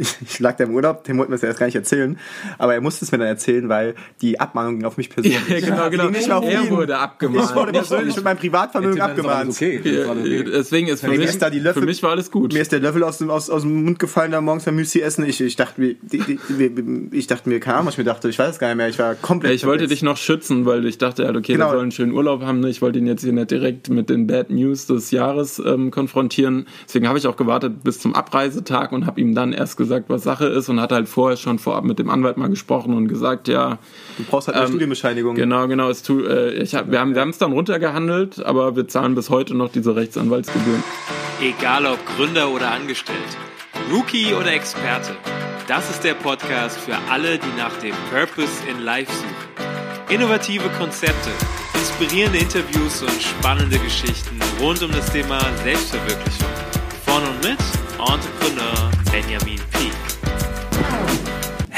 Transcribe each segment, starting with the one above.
ich, ich lag da im Urlaub, dem wollten wir es ja erst gar nicht erzählen, aber er musste es mir dann erzählen, weil die Abmahnung ging auf mich persönlich. Ja, genau, genau. Nicht auf er ihn. wurde abgemahnt. Ich wurde persönlich mit meinem Privatvermögen abgemahnt. Okay, okay. Deswegen ist für mich, da die Löffel- für mich war alles gut. Mir ist der Löffel aus dem, aus, aus dem Mund gefallen, da morgens beim Müsli essen. Ich, ich dachte mir, die, die, die, ich dachte mir, Ahnung, was ich mir dachte, ich weiß es gar nicht mehr. Ich war komplett. Ja, ich wollte dich noch schützen, weil ich dachte halt, okay, Genau. der soll einen schönen Urlaub haben. ne? Ich wollte ihn jetzt hier nicht direkt mit den Bad News des Jahres ähm, konfrontieren. Deswegen habe ich auch gewartet bis zum Abreisetag und habe ihm dann erst gesagt, was Sache ist und hatte halt vorher schon vorab mit dem Anwalt mal gesprochen und gesagt, ja, Du brauchst halt eine Ähm, Studienbescheinigung. genau, genau, es tu, äh, ich hab, wir haben wir haben es dann runtergehandelt, aber wir zahlen bis heute noch diese Rechtsanwaltsgebühren. Egal ob Gründer oder Angestellt, Rookie oder Experte, das ist der Podcast für alle, die nach dem Purpose in Life suchen. Innovative Konzepte, inspirierende Interviews und spannende Geschichten rund um das Thema Selbstverwirklichung. Von und mit Entrepreneur Benjamin Peak.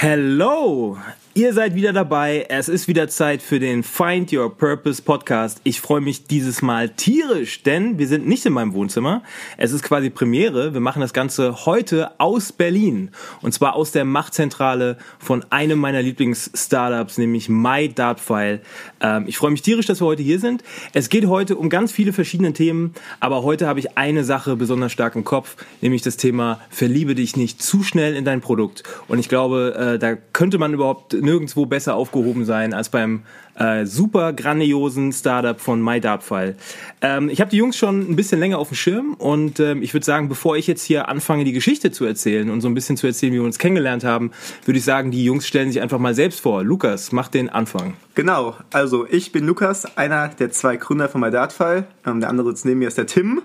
Hello! Ihr seid wieder dabei. Es ist wieder Zeit für den Find Your Purpose Podcast. Ich freue mich dieses Mal tierisch, denn wir sind nicht in meinem Wohnzimmer. Es ist quasi Premiere. Wir machen das Ganze heute aus Berlin. Und zwar aus der Machtzentrale von einem meiner Lieblings-Startups, nämlich MyDartFile. Ähm, ich freue mich tierisch, dass wir heute hier sind. Es geht heute um ganz viele verschiedene Themen, aber heute habe ich eine Sache besonders stark im Kopf, nämlich das Thema Verliebe dich nicht zu schnell in dein Produkt. Und ich glaube, äh, da könnte man überhaupt nirgendwo besser aufgehoben sein als beim äh, super grandiosen Startup von MyDartFile. Ähm, ich habe die Jungs schon ein bisschen länger auf dem Schirm und ähm, ich würde sagen, bevor ich jetzt hier anfange, die Geschichte zu erzählen und so ein bisschen zu erzählen, wie wir uns kennengelernt haben, würde ich sagen, die Jungs stellen sich einfach mal selbst vor. Lukas, mach den Anfang. Genau, also ich bin Lukas, einer der zwei Gründer von MyDartFile. Ähm, der andere sitzt neben mir ist der Tim.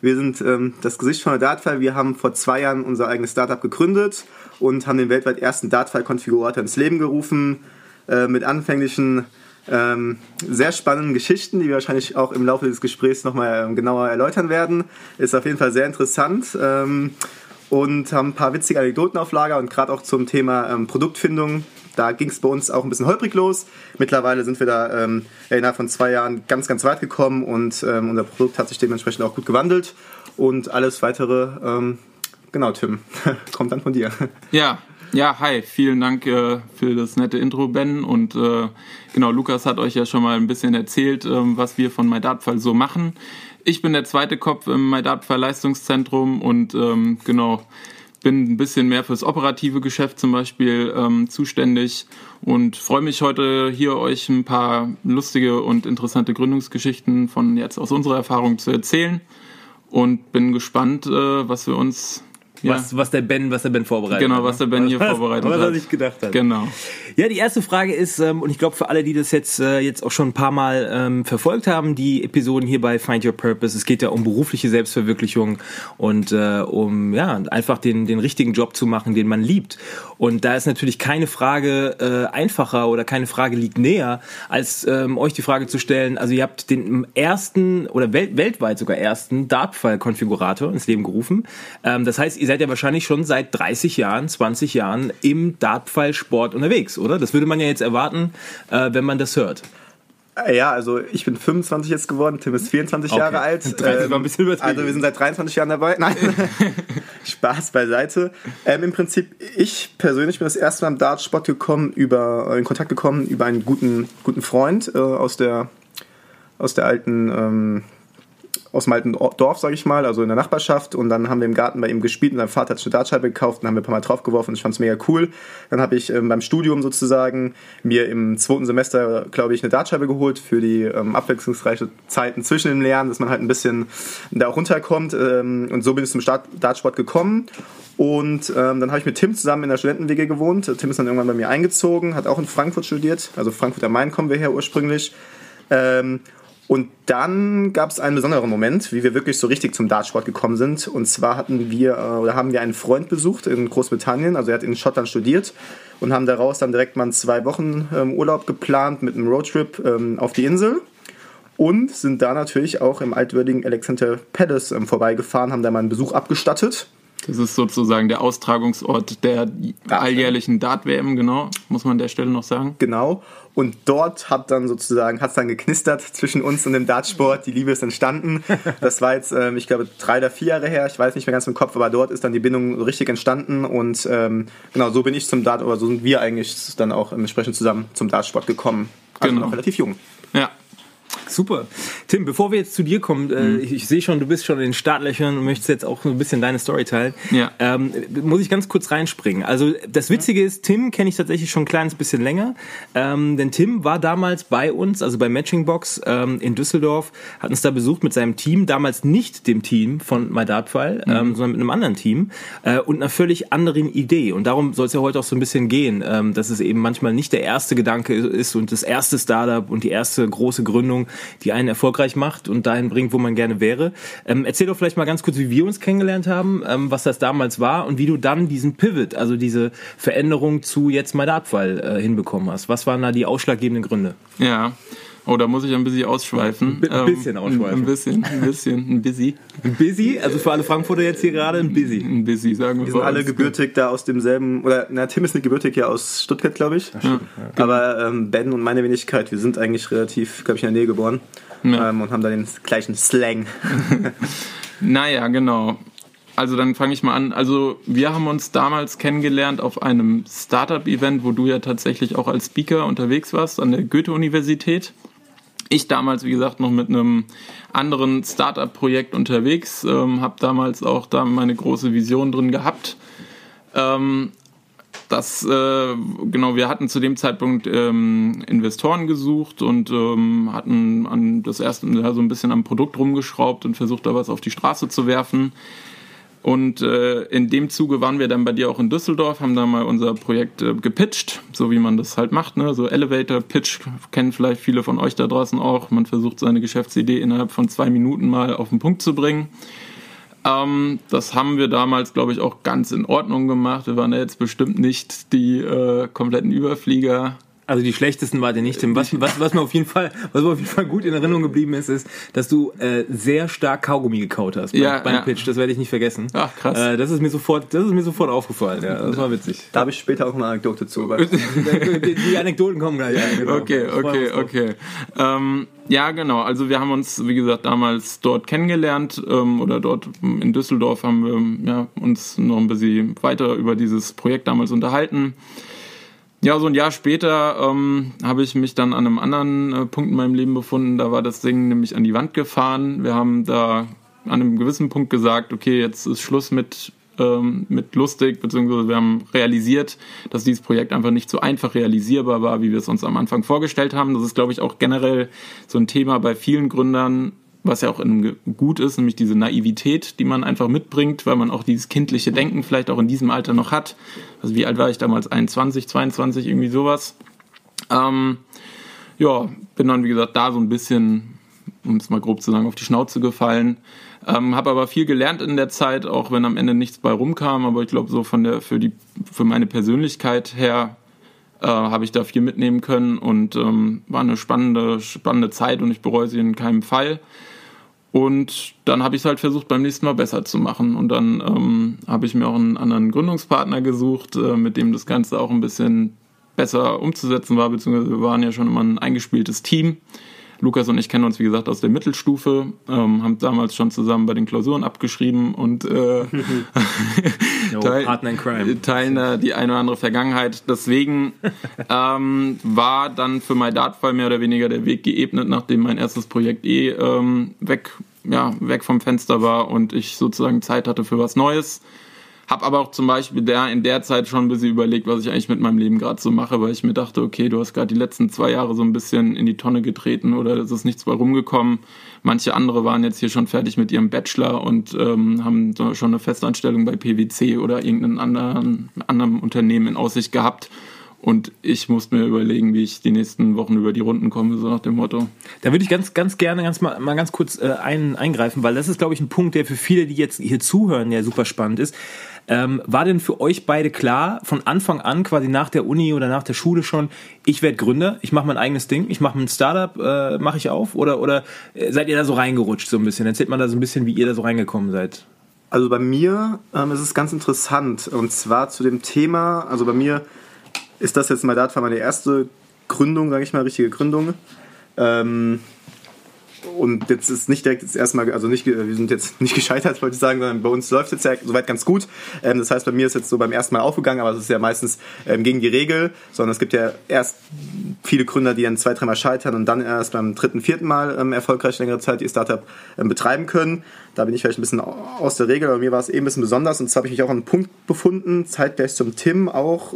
Wir sind ähm, das Gesicht von MyDartFile. Wir haben vor zwei Jahren unser eigenes Startup gegründet und haben den weltweit ersten Dartfile-Konfigurator ins Leben gerufen äh, mit anfänglichen ähm, sehr spannenden Geschichten, die wir wahrscheinlich auch im Laufe des Gesprächs nochmal ähm, genauer erläutern werden. Ist auf jeden Fall sehr interessant. Ähm, und haben ein paar witzige Anekdoten auf Lager und gerade auch zum Thema ähm, Produktfindung. Da ging es bei uns auch ein bisschen holprig los. Mittlerweile sind wir da ähm, innerhalb von zwei Jahren ganz, ganz weit gekommen und ähm, unser Produkt hat sich dementsprechend auch gut gewandelt. Und alles weitere, ähm, genau, Tim, kommt dann von dir. Ja, ja, hi, vielen Dank äh, für das nette Intro, Ben. Und äh, genau, Lukas hat euch ja schon mal ein bisschen erzählt, ähm, was wir von MyDartfall so machen. Ich bin der zweite Kopf im MyDartfall Leistungszentrum und ähm, genau, bin ein bisschen mehr fürs operative Geschäft zum Beispiel ähm, zuständig und freue mich heute hier euch ein paar lustige und interessante Gründungsgeschichten von jetzt aus unserer Erfahrung zu erzählen und bin gespannt, äh, was wir uns ja, Was, was der Ben, was der Ben vorbereitet Genau, hat. ne? was der Ben hier was, vorbereitet was er hat. sich gedacht hat. Genau. Ja, die erste Frage ist, ähm, und ich glaube für alle, die das jetzt, äh, jetzt auch schon ein paar Mal ähm, verfolgt haben, die Episoden hier bei Find Your Purpose, es geht ja um berufliche Selbstverwirklichung und äh, um ja einfach den, den richtigen Job zu machen, den man liebt. Und da ist natürlich keine Frage äh, einfacher oder keine Frage liegt näher, als ähm, euch die Frage zu stellen, also ihr habt den ersten oder wel weltweit sogar ersten Dartfile-Konfigurator ins Leben gerufen. Ähm, das heißt, ihr seid ja wahrscheinlich schon seit 30 Jahren, 20 Jahren im Dartfile-Sport unterwegs, oder? Das würde man ja jetzt erwarten, äh, wenn man das hört. Äh, Ja, also ich bin 25 jetzt geworden, Tim ist 24 Okay. Jahre alt. 30 war ein bisschen übertrieben. Also wir sind seit 23 Jahren dabei. Nein, Spaß beiseite. Ähm, Im Prinzip, ich persönlich bin das erste Mal im Dartsport gekommen, über, äh, in Kontakt gekommen über einen guten, guten Freund äh, aus der aus der alten ähm, aus dem alten Or- Dorf, sage ich mal, also in der Nachbarschaft. Und dann haben wir im Garten bei ihm gespielt und sein Vater hat eine Dartscheibe gekauft und haben wir ein paar Mal draufgeworfen und ich fand es mega cool. Dann habe ich ähm, beim Studium sozusagen mir im zweiten Semester, glaube ich, eine Dartscheibe geholt für die ähm, abwechslungsreiche Zeiten zwischen den Lehren, dass man halt ein bisschen da auch runterkommt. Ähm, und so bin ich zum Start Dartsport gekommen. Und ähm, dann habe ich mit Tim zusammen in der Studentenwege gewohnt. Tim ist dann irgendwann bei mir eingezogen, hat auch in Frankfurt studiert. Also Frankfurt am Main kommen wir her ursprünglich. Ähm, und dann gab es einen besonderen Moment, wie wir wirklich so richtig zum Dartsport gekommen sind. Und zwar hatten wir äh, oder haben wir einen Freund besucht in Großbritannien, also er hat in Schottland studiert und haben daraus dann direkt mal einen zwei Wochen ähm, Urlaub geplant mit einem Roadtrip ähm, auf die Insel. Und sind da natürlich auch im altwürdigen Alexander Palace ähm, vorbeigefahren, haben da mal einen Besuch abgestattet. Das ist sozusagen der Austragungsort der alljährlichen Dart-WM, genau, muss man an der Stelle noch sagen. Genau. Und dort hat dann sozusagen, hat es dann geknistert zwischen uns und dem Dartsport. Die Liebe ist entstanden. Das war jetzt, ähm, ich glaube, drei oder vier Jahre her. Ich weiß nicht mehr ganz im Kopf, aber dort ist dann die Bindung richtig entstanden. Und ähm, genau, so bin ich zum Dart, oder so sind wir eigentlich dann auch entsprechend zusammen zum Dartsport gekommen. Also Genau. noch relativ jung. Ja, Super. Tim, bevor wir jetzt zu dir kommen, äh, ich, ich sehe schon, du bist schon in den Startlöchern und möchtest jetzt auch ein bisschen deine Story teilen. Ja. Ähm, muss ich ganz kurz reinspringen. Also das Witzige ist, Tim kenne ich tatsächlich schon ein kleines bisschen länger. Ähm, denn Tim war damals bei uns, also bei Matching Box ähm, in Düsseldorf, hat uns da besucht mit seinem Team, damals nicht dem Team von My Dartfile, ähm, sondern mit einem anderen Team äh, und einer völlig anderen Idee. Und darum soll es ja heute auch so ein bisschen gehen, ähm, dass es eben manchmal nicht der erste Gedanke ist und das erste Startup und die erste große Gründung, die einen erfolgreich macht und dahin bringt, wo man gerne wäre. Ähm, erzähl doch vielleicht mal ganz kurz, wie wir uns kennengelernt haben, ähm, was das damals war und wie du dann diesen Pivot, also diese Veränderung zu jetzt My Dartfile äh, hinbekommen hast. Was waren da die ausschlaggebenden Gründe? ja. Oh, da muss ich ein bisschen ausschweifen. Bi- ein bisschen Ähm, ausschweifen. Ein bisschen, ein bisschen, ein busy. Ein Busy, also für alle Frankfurter jetzt hier gerade ein Busy. Ein busy, sagen wir Wir sind alle gebürtig da aus demselben, oder na, Tim ist nicht gebürtig ja aus Stuttgart, glaube ich. Aber ähm, Ben und meine Wenigkeit, wir sind eigentlich relativ, glaube ich, in der Nähe geboren Ja. ähm, und haben da den gleichen Slang. Naja, genau. Also dann fange ich mal an. Also wir haben uns damals kennengelernt auf einem Startup-Event, wo du ja tatsächlich auch als Speaker unterwegs warst an der Goethe-Universität. Ich damals, wie gesagt, noch mit einem anderen Startup-Projekt unterwegs, ähm, habe damals auch da meine große Vision drin gehabt. Ähm, das, äh, genau, wir hatten zu dem Zeitpunkt ähm, Investoren gesucht und ähm, hatten das erste ja, so ein bisschen am Produkt rumgeschraubt und versucht, da was auf die Straße zu werfen. Und äh, in dem Zuge waren wir dann bei dir auch in Düsseldorf, haben da mal unser Projekt äh, gepitcht, so wie man das halt macht, ne? So Elevator Pitch kennen vielleicht viele von euch da draußen auch. Man versucht seine Geschäftsidee innerhalb von zwei Minuten mal auf den Punkt zu bringen. Ähm, das haben wir damals, glaube ich, auch ganz in Ordnung gemacht. Wir waren ja jetzt bestimmt nicht die äh, kompletten Überflieger. Also die schlechtesten war der nicht, Tim. Was, was, was mir auf jeden Fall, was mir auf jeden Fall gut in Erinnerung geblieben ist, ist, dass du äh, sehr stark Kaugummi gekaut hast beim, Ja, beim ja. Pitch. Das werde ich nicht vergessen. Ach, krass. Äh, das ist mir sofort, das ist mir sofort aufgefallen. Ja, das war witzig. Da habe ich später auch eine Anekdote zu. weil- die, die Anekdoten kommen gleich. Ja, genau. Okay, okay, okay. Ähm, ja, genau. Also wir haben uns, wie gesagt, damals dort kennengelernt ähm, oder dort in Düsseldorf haben wir ja, uns noch ein bisschen weiter über dieses Projekt damals unterhalten. Ja, so ein Jahr später ähm, habe ich mich dann an einem anderen äh, Punkt in meinem Leben befunden. Da war das Ding nämlich an die Wand gefahren. Wir haben da an einem gewissen Punkt gesagt, okay, jetzt ist Schluss mit, ähm, mit lustig, beziehungsweise wir haben realisiert, dass dieses Projekt einfach nicht so einfach realisierbar war, wie wir es uns am Anfang vorgestellt haben. Das ist, glaube ich, auch generell so ein Thema bei vielen Gründern, was ja auch gut ist, nämlich diese Naivität, die man einfach mitbringt, weil man auch dieses kindliche Denken vielleicht auch in diesem Alter noch hat. Also wie alt war ich damals? 21, 22, irgendwie sowas. Ähm, ja, bin dann, wie gesagt, da so ein bisschen, um es mal grob zu sagen, auf die Schnauze gefallen. Ähm, habe aber viel gelernt in der Zeit, auch wenn am Ende nichts bei rumkam. Aber ich glaube, so von der, für die, für meine Persönlichkeit her äh, habe ich da viel mitnehmen können und ähm, war eine spannende, spannende Zeit und ich bereue sie in keinem Fall. Und dann habe ich es halt versucht, beim nächsten Mal besser zu machen. Und dann ähm, habe ich mir auch einen anderen Gründungspartner gesucht, äh, mit dem das Ganze auch ein bisschen besser umzusetzen war, beziehungsweise wir waren ja schon immer ein eingespieltes Team. Lukas und ich kennen uns, wie gesagt, aus der Mittelstufe, ähm, haben damals schon zusammen bei den Klausuren abgeschrieben und äh, Jo, teil- teilen da die eine oder andere Vergangenheit. Deswegen ähm, war dann für mein Dartfall mehr oder weniger der Weg geebnet, nachdem mein erstes Projekt eh ähm, weg, ja, weg vom Fenster war und ich sozusagen Zeit hatte für was Neues. Hab aber auch zum Beispiel der, in der Zeit schon ein bisschen überlegt, was ich eigentlich mit meinem Leben gerade so mache, weil ich mir dachte, okay, du hast gerade die letzten zwei Jahre so ein bisschen in die Tonne getreten oder es ist nichts bei rumgekommen. Manche andere waren jetzt hier schon fertig mit ihrem Bachelor und ähm, haben schon eine Festanstellung bei PwC oder irgendeinem anderen, anderen Unternehmen in Aussicht gehabt. Und ich musste mir überlegen, wie ich die nächsten Wochen über die Runden komme, so nach dem Motto. Da würde ich ganz, ganz gerne ganz mal, mal ganz kurz äh, ein, eingreifen, weil das ist, glaube ich, ein Punkt, der für viele, die jetzt hier zuhören, ja super spannend ist. Ähm, war denn für euch beide klar, von Anfang an, quasi nach der Uni oder nach der Schule schon, ich werde Gründer, ich mache mein eigenes Ding, ich mache ein Startup, äh, mache ich auf? Oder, oder äh, seid ihr da so reingerutscht so ein bisschen? Erzählt mal da so ein bisschen, wie ihr da so reingekommen seid. Also bei mir ähm, ist es ganz interessant. Und zwar zu dem Thema, also bei mir ist das jetzt mal Dart meine erste Gründung, sage ich mal, richtige Gründung. Ähm, und jetzt ist nicht direkt jetzt erstmal, also nicht, wir sind jetzt nicht gescheitert, wollte ich sagen, sondern bei uns läuft es jetzt ja soweit ganz gut. Ähm, das heißt, bei mir ist jetzt so beim ersten Mal aufgegangen, aber es ist ja meistens ähm, gegen die Regel, sondern es gibt ja erst viele Gründer, die dann zwei, dreimal scheitern und dann erst beim dritten, vierten Mal ähm, erfolgreich längere Zeit ihr Startup ähm, betreiben können. Da bin ich vielleicht ein bisschen aus der Regel, aber mir war es eben ein bisschen besonders und zwar habe ich mich auch an einen Punkt befunden, zeitgleich zum Tim auch.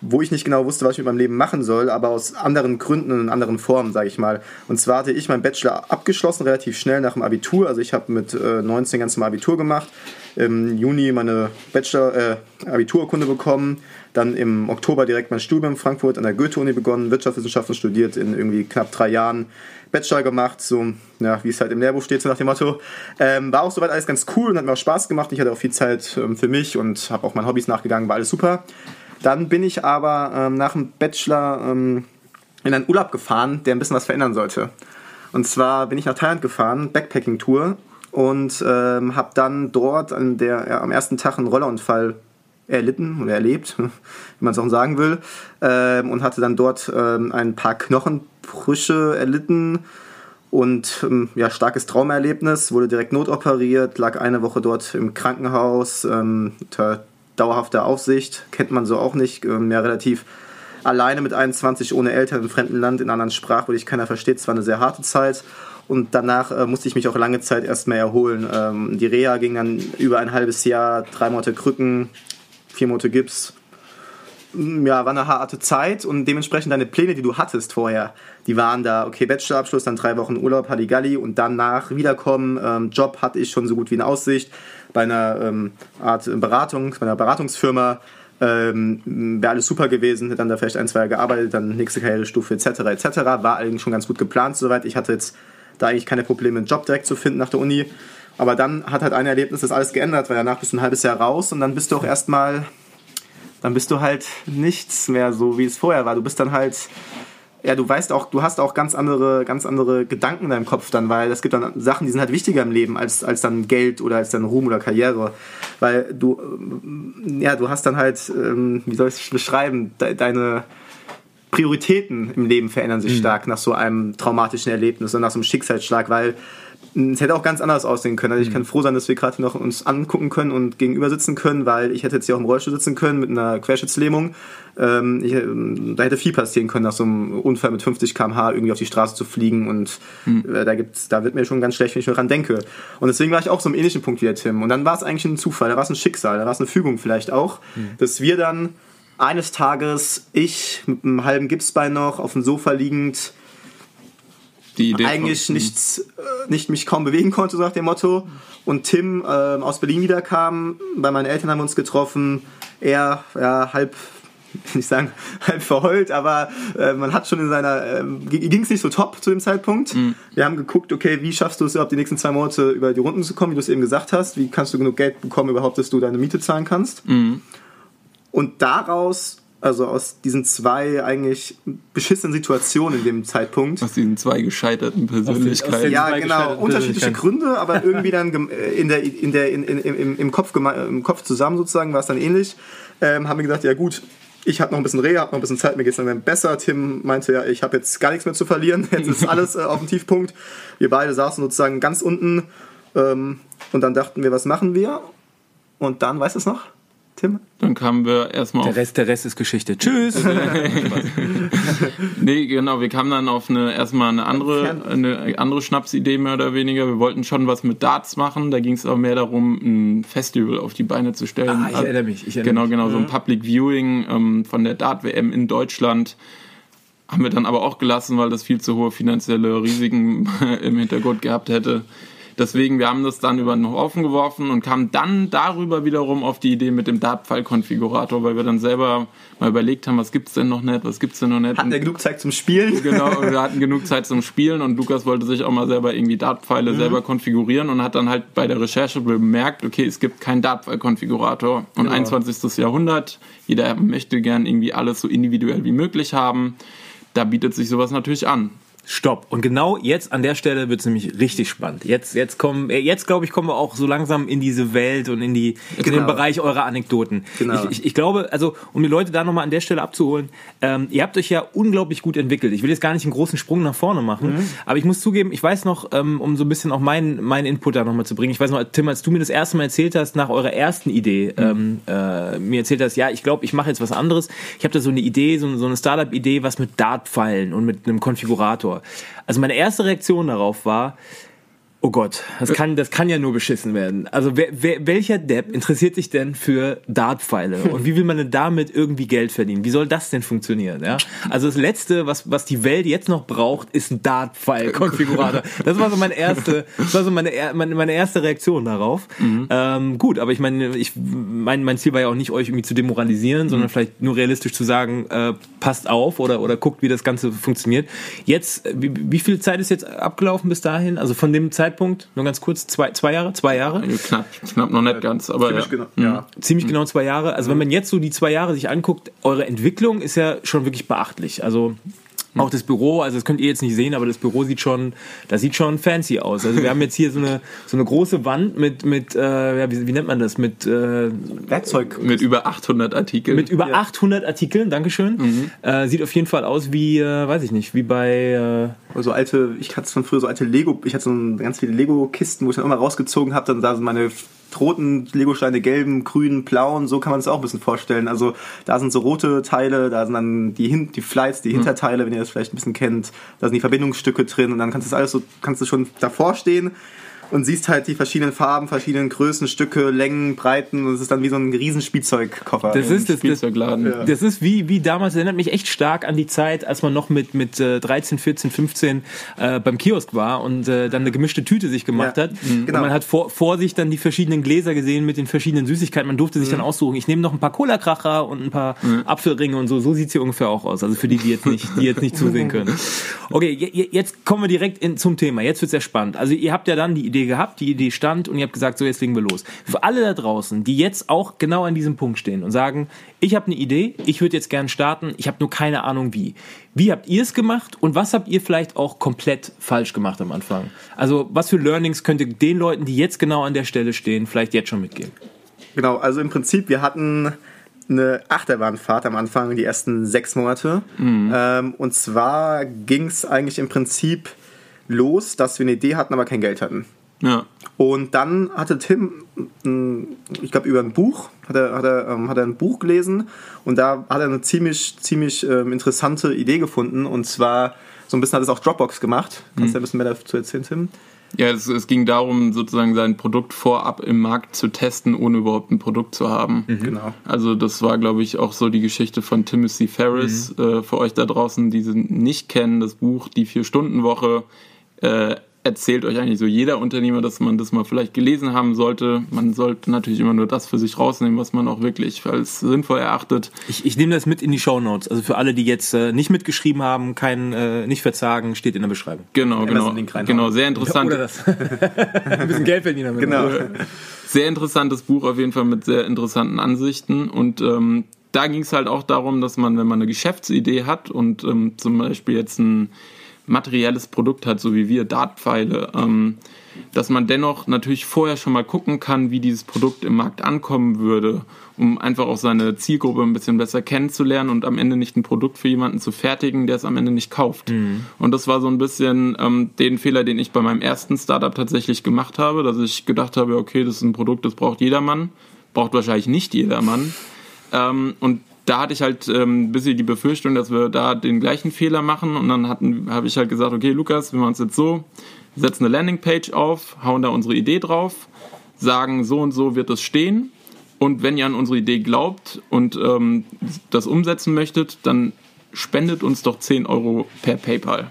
Wo ich nicht genau wusste, was ich mit meinem Leben machen soll, aber aus anderen Gründen und in anderen Formen, sage ich mal. Und zwar hatte ich meinen Bachelor abgeschlossen, relativ schnell nach dem Abitur. Also ich habe mit äh, 19 ganz normal Abitur gemacht, im Juni meine Bachelor, äh, bekommen, dann im Oktober direkt mein Studium in Frankfurt an der Goethe-Uni begonnen, Wirtschaftswissenschaften studiert, in irgendwie knapp drei Jahren Bachelor gemacht, so, ja, wie es halt im Lehrbuch steht, so nach dem Motto. Ähm, war auch soweit alles ganz cool und hat mir auch Spaß gemacht. Ich hatte auch viel Zeit ähm, für mich und habe auch meinen Hobbys nachgegangen, war alles super. Dann bin ich aber ähm, nach dem Bachelor ähm, in einen Urlaub gefahren, der ein bisschen was verändern sollte. Und zwar bin ich nach Thailand gefahren, Backpacking-Tour, und ähm, habe dann dort an der, ja, am ersten Tag einen Rollerunfall erlitten oder erlebt, wie man es auch sagen will, ähm, und hatte dann dort ähm, ein paar Knochenbrüche erlitten und ähm, ja, starkes Traumaerlebnis, wurde direkt notoperiert, lag eine Woche dort im Krankenhaus, ähm, dauerhafte Aufsicht, kennt man so auch nicht, ähm, ja relativ alleine mit 21 ohne Eltern im fremden Land in anderen Sprache, wo dich keiner versteht. Es war eine sehr harte Zeit. Und danach äh, musste ich mich auch lange Zeit erstmal erholen. Ähm, die Reha ging dann über ein halbes Jahr, drei Monate Krücken, vier Monate Gips. Mm, ja, war eine harte Zeit und dementsprechend deine Pläne, die du hattest vorher, die waren da, okay, Bachelorabschluss, dann drei Wochen Urlaub, Halligalli und danach wiederkommen. Ähm, Job hatte ich schon so gut wie in Aussicht bei einer ähm, Art Beratung, bei einer Beratungsfirma. Ähm, wäre alles super gewesen, hätte dann da vielleicht ein, zwei Jahre gearbeitet, dann nächste Karrierestufe etc. etc. War eigentlich schon ganz gut geplant soweit. Ich hatte jetzt da eigentlich keine Probleme, einen Job direkt zu finden nach der Uni. Aber dann hat halt ein Erlebnis das alles geändert, weil danach bist du ein halbes Jahr raus und dann bist du auch erstmal, dann bist du halt nichts mehr so, wie es vorher war. Du bist dann halt ja, du weißt auch, du hast auch ganz andere, ganz andere Gedanken in deinem Kopf dann, weil es gibt dann Sachen, die sind halt wichtiger im Leben als, als dann Geld oder als dann Ruhm oder Karriere. Weil du, ähm, ja, du hast dann halt, ähm, wie soll ich es beschreiben, de deine Prioritäten im Leben verändern sich mhm. stark nach so einem traumatischen Erlebnis und nach so einem Schicksalsschlag, weil es hätte auch ganz anders aussehen können. Also ich mhm. kann froh sein, dass wir gerade noch uns angucken können und gegenüber sitzen können, weil ich hätte jetzt hier auch im Rollstuhl sitzen können mit einer Querschnittslähmung. Ähm, ich, da hätte viel passieren können, nach so einem Unfall mit 50 km/h irgendwie auf die Straße zu fliegen und mhm. äh, da gibt's, da wird mir schon ganz schlecht, wenn ich nur dran denke. Und deswegen war ich auch so im ähnlichen Punkt wie der Tim. Und dann war es eigentlich ein Zufall, da war es ein Schicksal, da war es eine Fügung vielleicht auch, mhm. dass wir dann eines Tages, ich mit einem halben Gipsbein noch auf dem Sofa liegend, die Idee eigentlich nichts, äh, nicht mich kaum bewegen konnte, so nach dem Motto. Und Tim äh, aus Berlin wiederkam. Bei meinen Eltern haben wir uns getroffen. Er, ja, halb, nicht sagen, halb verheult, aber äh, man hat schon in seiner, äh, ging es nicht so top zu dem Zeitpunkt. Mhm. Wir haben geguckt, okay, wie schaffst du es überhaupt die nächsten zwei Monate über die Runden zu kommen, wie du es eben gesagt hast. Wie kannst du genug Geld bekommen überhaupt, dass du deine Miete zahlen kannst? Mhm. Und daraus also aus diesen zwei eigentlich beschissenen Situationen in dem Zeitpunkt. Aus diesen zwei gescheiterten Persönlichkeiten. ja, genau. Unterschiedliche Gründe, aber irgendwie dann äh, in der, in der, in, in, im, im, Kopf, im Kopf zusammen sozusagen war es dann ähnlich. Ähm, haben wir gesagt, ja gut, ich habe noch ein bisschen Reha, habe noch ein bisschen Zeit, mir geht es dann besser. Tim meinte ja, ich habe jetzt gar nichts mehr zu verlieren, jetzt ist alles äh, auf dem Tiefpunkt. Wir beide saßen sozusagen ganz unten ähm, und dann dachten wir, was machen wir? Und dann, weißt du es noch? Tim? Dann kamen wir erstmal der Rest, der Rest ist Geschichte. Tschüss! nee, genau, wir kamen dann auf eine erstmal eine andere, eine andere Schnapsidee mehr oder weniger. Wir wollten schon was mit Darts machen. Da ging es aber mehr darum, ein Festival auf die Beine zu stellen. Ah, ich erinnere mich. Ich erinnere genau, mich. genau, so ein Public Viewing ähm, von der Dart-WM in Deutschland. Haben wir dann aber auch gelassen, weil das viel zu hohe finanzielle Risiken im Hintergrund gehabt hätte. Deswegen, wir haben das dann über den Haufen geworfen und kamen dann darüber wiederum auf die Idee mit dem Dart-File-Konfigurator, weil wir dann selber mal überlegt haben, was gibt's denn noch nicht, was gibt's denn noch nicht. Hatten wir genug Zeit zum Spielen? Genau, wir hatten genug Zeit zum Spielen und Lukas wollte sich auch mal selber irgendwie Dart-Pfeile mhm. selber konfigurieren und hat dann halt bei der Recherche bemerkt, okay, es gibt keinen Dart-File-Konfigurator. Und genau. 21. Jahrhundert, jeder möchte gern irgendwie alles so individuell wie möglich haben. Da bietet sich sowas natürlich an. Stopp. Und genau jetzt an der Stelle wird es nämlich richtig spannend. Jetzt, jetzt kommen, äh, jetzt glaube ich, kommen wir auch so langsam in diese Welt und in die in den Genau. Bereich eurer Anekdoten. Genau. Ich, ich, ich glaube, also um die Leute da nochmal an der Stelle abzuholen, ähm, ihr habt euch ja unglaublich gut entwickelt. Ich will jetzt gar nicht einen großen Sprung nach vorne machen, Mhm. aber ich muss zugeben, ich weiß noch, ähm, um so ein bisschen auch meinen meinen Input da nochmal zu bringen. Ich weiß noch, Tim, als du mir das erste Mal erzählt hast, nach eurer ersten Idee, ähm, äh, mir erzählt hast, ja, ich glaube, ich mache jetzt was anderes. Ich habe da so eine Idee, so, so eine Startup-Idee, was mit Dartpfeilen und mit einem Konfigurator. Also meine erste Reaktion darauf war, Oh Gott, das kann, das kann ja nur beschissen werden. Also wer, wer, welcher Depp interessiert sich denn für Dartpfeile und wie will man denn damit irgendwie Geld verdienen? Wie soll das denn funktionieren? Ja? Also das Letzte, was, was die Welt jetzt noch braucht, ist ein Dartpfeil-Konfigurator. Das war so meine erste, das war so meine, meine, meine erste Reaktion darauf. Ähm, gut, aber ich meine, ich, mein, mein Ziel war ja auch nicht, euch irgendwie zu demoralisieren, sondern vielleicht nur realistisch zu sagen, äh, passt auf oder, oder guckt, wie das Ganze funktioniert. Jetzt, wie, wie viel Zeit ist jetzt abgelaufen bis dahin? Also von dem Zeitpunkt, nur ganz kurz, zwei, zwei Jahre? Zwei Jahre? Knapp, knapp noch nicht ganz, aber ja. Ziemlich genau. Ja. Ziemlich genau zwei Jahre. Also wenn man jetzt so die zwei Jahre sich anguckt, eure Entwicklung ist ja schon wirklich beachtlich. Also auch das Büro, also das könnt ihr jetzt nicht sehen, aber das Büro sieht schon, das sieht schon fancy aus. Also wir haben jetzt hier so eine so eine große Wand mit mit äh, ja, wie, wie nennt man das mit äh, Werkzeug. mit über 800 Artikeln. mit über 800 Artikeln. Dankeschön. Äh, sieht auf jeden Fall aus wie äh, weiß ich nicht, wie bei äh, So alte, ich hatte von früher so alte Lego, ich hatte so ein- ganz viele Lego-Kisten, wo ich dann immer rausgezogen habe, dann da sind meine roten Lego-Steine, gelben, grünen, blauen, so kann man es auch ein bisschen vorstellen. Also da sind so rote Teile, da sind dann die, Hin die Flights, die Hinterteile, wenn ihr das vielleicht ein bisschen kennt, da sind die Verbindungsstücke drin und dann kannst du das alles so, kannst du schon davor stehen und siehst halt die verschiedenen Farben, verschiedenen Größen, Stücke, Längen, Breiten und es ist dann wie so ein riesen Spielzeugkoffer. das ist das, das, Spielzeugladen. Das ist wie, wie damals, erinnert mich echt stark an die Zeit, als man noch mit, mit äh, 13, 14, 15 äh, beim Kiosk war und äh, dann eine gemischte Tüte sich gemacht Ja, hat. mhm. Und genau. man hat vor, vor sich dann die verschiedenen Gläser gesehen mit den verschiedenen Süßigkeiten. Man durfte sich dann aussuchen, ich nehme noch ein paar Cola-Kracher und ein paar Apfelringe und so. So sieht's hier ungefähr auch aus. Also für die, die jetzt nicht, die jetzt nicht zusehen können. Okay, je- je- jetzt kommen wir direkt in, zum Thema. Jetzt wird's sehr spannend. Also ihr habt ja dann die Idee gehabt, die Idee stand und ihr habt gesagt, so jetzt legen wir los. Für alle da draußen, die jetzt auch genau an diesem Punkt stehen und sagen, ich habe eine Idee, ich würde jetzt gern starten, ich habe nur keine Ahnung wie. Wie habt ihr es gemacht und was habt ihr vielleicht auch komplett falsch gemacht am Anfang? Also was für Learnings könnt ihr den Leuten, die jetzt genau an der Stelle stehen, vielleicht jetzt schon mitgeben? Genau, also im Prinzip, wir hatten eine Achterbahnfahrt am Anfang, die ersten sechs Monate. Ähm, und zwar ging es eigentlich im Prinzip los, dass wir eine Idee hatten, aber kein Geld hatten. Ja. Und dann hatte Tim, ich glaube über ein Buch, hat er, hat, er, ähm, hat er ein Buch gelesen und da hat er eine ziemlich, ziemlich ähm, interessante Idee gefunden. Und zwar, so ein bisschen hat es auch Dropbox gemacht. Kannst du ein bisschen mehr dazu erzählen, Tim? Ja, es, es ging darum, sozusagen sein Produkt vorab im Markt zu testen, ohne überhaupt ein Produkt zu haben. Genau. Also das war, glaube ich, auch so die Geschichte von Timothy Ferris. Äh, für euch da draußen, die sie nicht kennen, das Buch Die Vier-Stunden-Woche äh, erzählt euch eigentlich so jeder Unternehmer, dass man das mal vielleicht gelesen haben sollte. Man sollte natürlich immer nur das für sich rausnehmen, was man auch wirklich als sinnvoll erachtet. Ich, ich nehme das mit in die Shownotes. Also für alle, die jetzt äh, nicht mitgeschrieben haben, kein äh, nicht verzagen, steht in der Beschreibung. Genau, genau, Amazon-Link reinhauen. genau, sehr interessant. Oder das. Ein bisschen Geld verdienen damit. Genau. sehr interessantes Buch auf jeden Fall mit sehr interessanten Ansichten und ähm, da ging es halt auch darum, dass man, wenn man eine Geschäftsidee hat und ähm, zum Beispiel jetzt ein materielles Produkt hat, so wie wir, Dartpfeile, ähm, dass man dennoch natürlich vorher schon mal gucken kann, wie dieses Produkt im Markt ankommen würde, um einfach auch seine Zielgruppe ein bisschen besser kennenzulernen und am Ende nicht ein Produkt für jemanden zu fertigen, der es am Ende nicht kauft. Und das war so ein bisschen ähm, den Fehler, den ich bei meinem ersten Startup tatsächlich gemacht habe, dass ich gedacht habe, okay, das ist ein Produkt, das braucht jedermann, braucht wahrscheinlich nicht jedermann. Ähm, und da hatte ich halt ähm, ein bisschen die Befürchtung, dass wir da den gleichen Fehler machen. Und dann habe ich halt gesagt, okay, Lukas, wir machen es jetzt so, setzen eine Landingpage auf, hauen da unsere Idee drauf, sagen, so und so wird es stehen. Und wenn ihr an unsere Idee glaubt und ähm, das umsetzen möchtet, dann spendet uns doch 10 Euro per PayPal.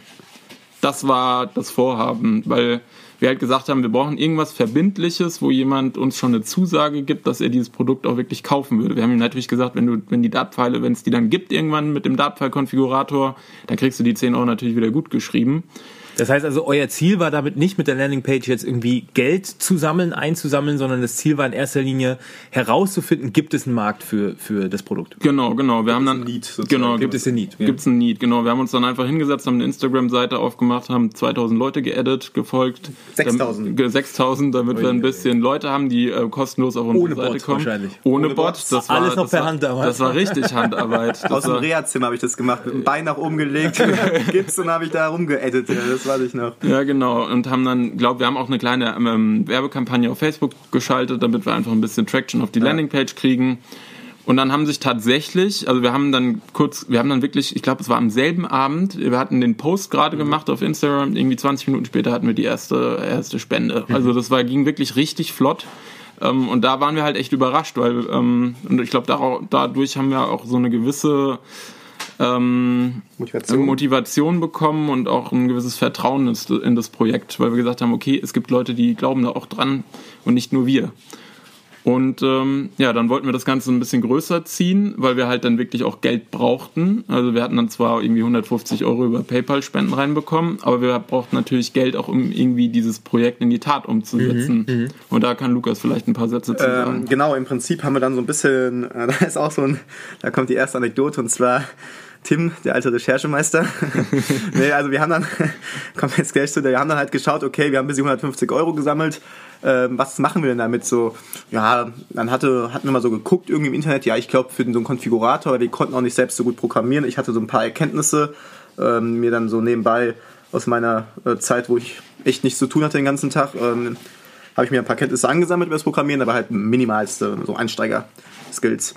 Das war das Vorhaben, weil wir halt gesagt haben, wir brauchen irgendwas Verbindliches, wo jemand uns schon eine Zusage gibt, dass er dieses Produkt auch wirklich kaufen würde. Wir haben ihm natürlich gesagt, wenn du, wenn die Dartpfeile, wenn es die dann gibt irgendwann mit dem Dartpfeil-Konfigurator, dann kriegst du die 10 Euro natürlich wieder gut geschrieben. Das heißt also, euer Ziel war damit nicht mit der Landingpage jetzt irgendwie Geld zu sammeln, einzusammeln, sondern das Ziel war in erster Linie herauszufinden, gibt es einen Markt für, für das Produkt? Genau, genau. Wir haben dann, Need sozusagen. genau, Gibt es den Need? Ja. Gibt es einen Need, genau. Wir haben uns dann einfach hingesetzt, haben eine Instagram-Seite aufgemacht, haben 2000 Leute geaddet, gefolgt. 6000. Damit- ge- 6000, damit wir ein bisschen Leute haben, die äh, kostenlos auf unsere Ohne Seite Bot kommen. wahrscheinlich. Ohne, Ohne Bot. Das war, Alles noch das per war, Hand damals. Das war richtig Handarbeit. Das Aus dem Reha-Zimmer habe ich das gemacht, mit dem Bein nach oben gelegt, Gips und habe ich da rumgeedit. Ja, das weiß ich noch. Ja, genau. Und haben dann, glaube wir haben auch eine kleine ähm, Werbekampagne auf Facebook geschaltet, damit wir einfach ein bisschen Traction auf die Landingpage kriegen. Und dann haben sich tatsächlich, also wir haben dann kurz, wir haben dann wirklich, ich glaube, es war am selben Abend, wir hatten den Post gerade gemacht auf Instagram, irgendwie 20 Minuten später hatten wir die erste, erste Spende. Also das war, ging wirklich richtig flott. Ähm, und da waren wir halt echt überrascht, weil, ähm, und ich glaube, dadurch haben wir auch so eine gewisse ähm, Motivation. Motivation bekommen und auch ein gewisses Vertrauen in das, in das Projekt, weil wir gesagt haben, okay, es gibt Leute, die glauben da auch dran und nicht nur wir. Und ähm, ja, dann wollten wir das Ganze ein bisschen größer ziehen, weil wir halt dann wirklich auch Geld brauchten. Also wir hatten dann zwar irgendwie 150 Euro über PayPal-Spenden reinbekommen, aber wir brauchten natürlich Geld auch, um irgendwie dieses Projekt in die Tat umzusetzen. Und da kann Lukas vielleicht ein paar Sätze zu sagen. Ähm, genau, im Prinzip haben wir dann so ein bisschen, äh, da ist auch so ein, da kommt die erste Anekdote und zwar Tim, der alte Recherchemeister. nee, also wir haben dann, kommen jetzt gleich zu, wir haben dann halt geschaut, okay, wir haben bis 150 Euro gesammelt, ähm, was machen wir denn damit so? Ja, dann hatte, hatten wir mal so geguckt irgendwie im Internet, ja, ich glaube für so einen Konfigurator, weil wir konnten auch nicht selbst so gut programmieren. Ich hatte so ein paar Erkenntnisse, ähm, mir dann so nebenbei aus meiner äh, Zeit, wo ich echt nichts zu tun hatte den ganzen Tag, ähm, habe ich mir ein paar Kenntnisse angesammelt über das Programmieren, aber halt minimalste, so Einsteiger-Skills.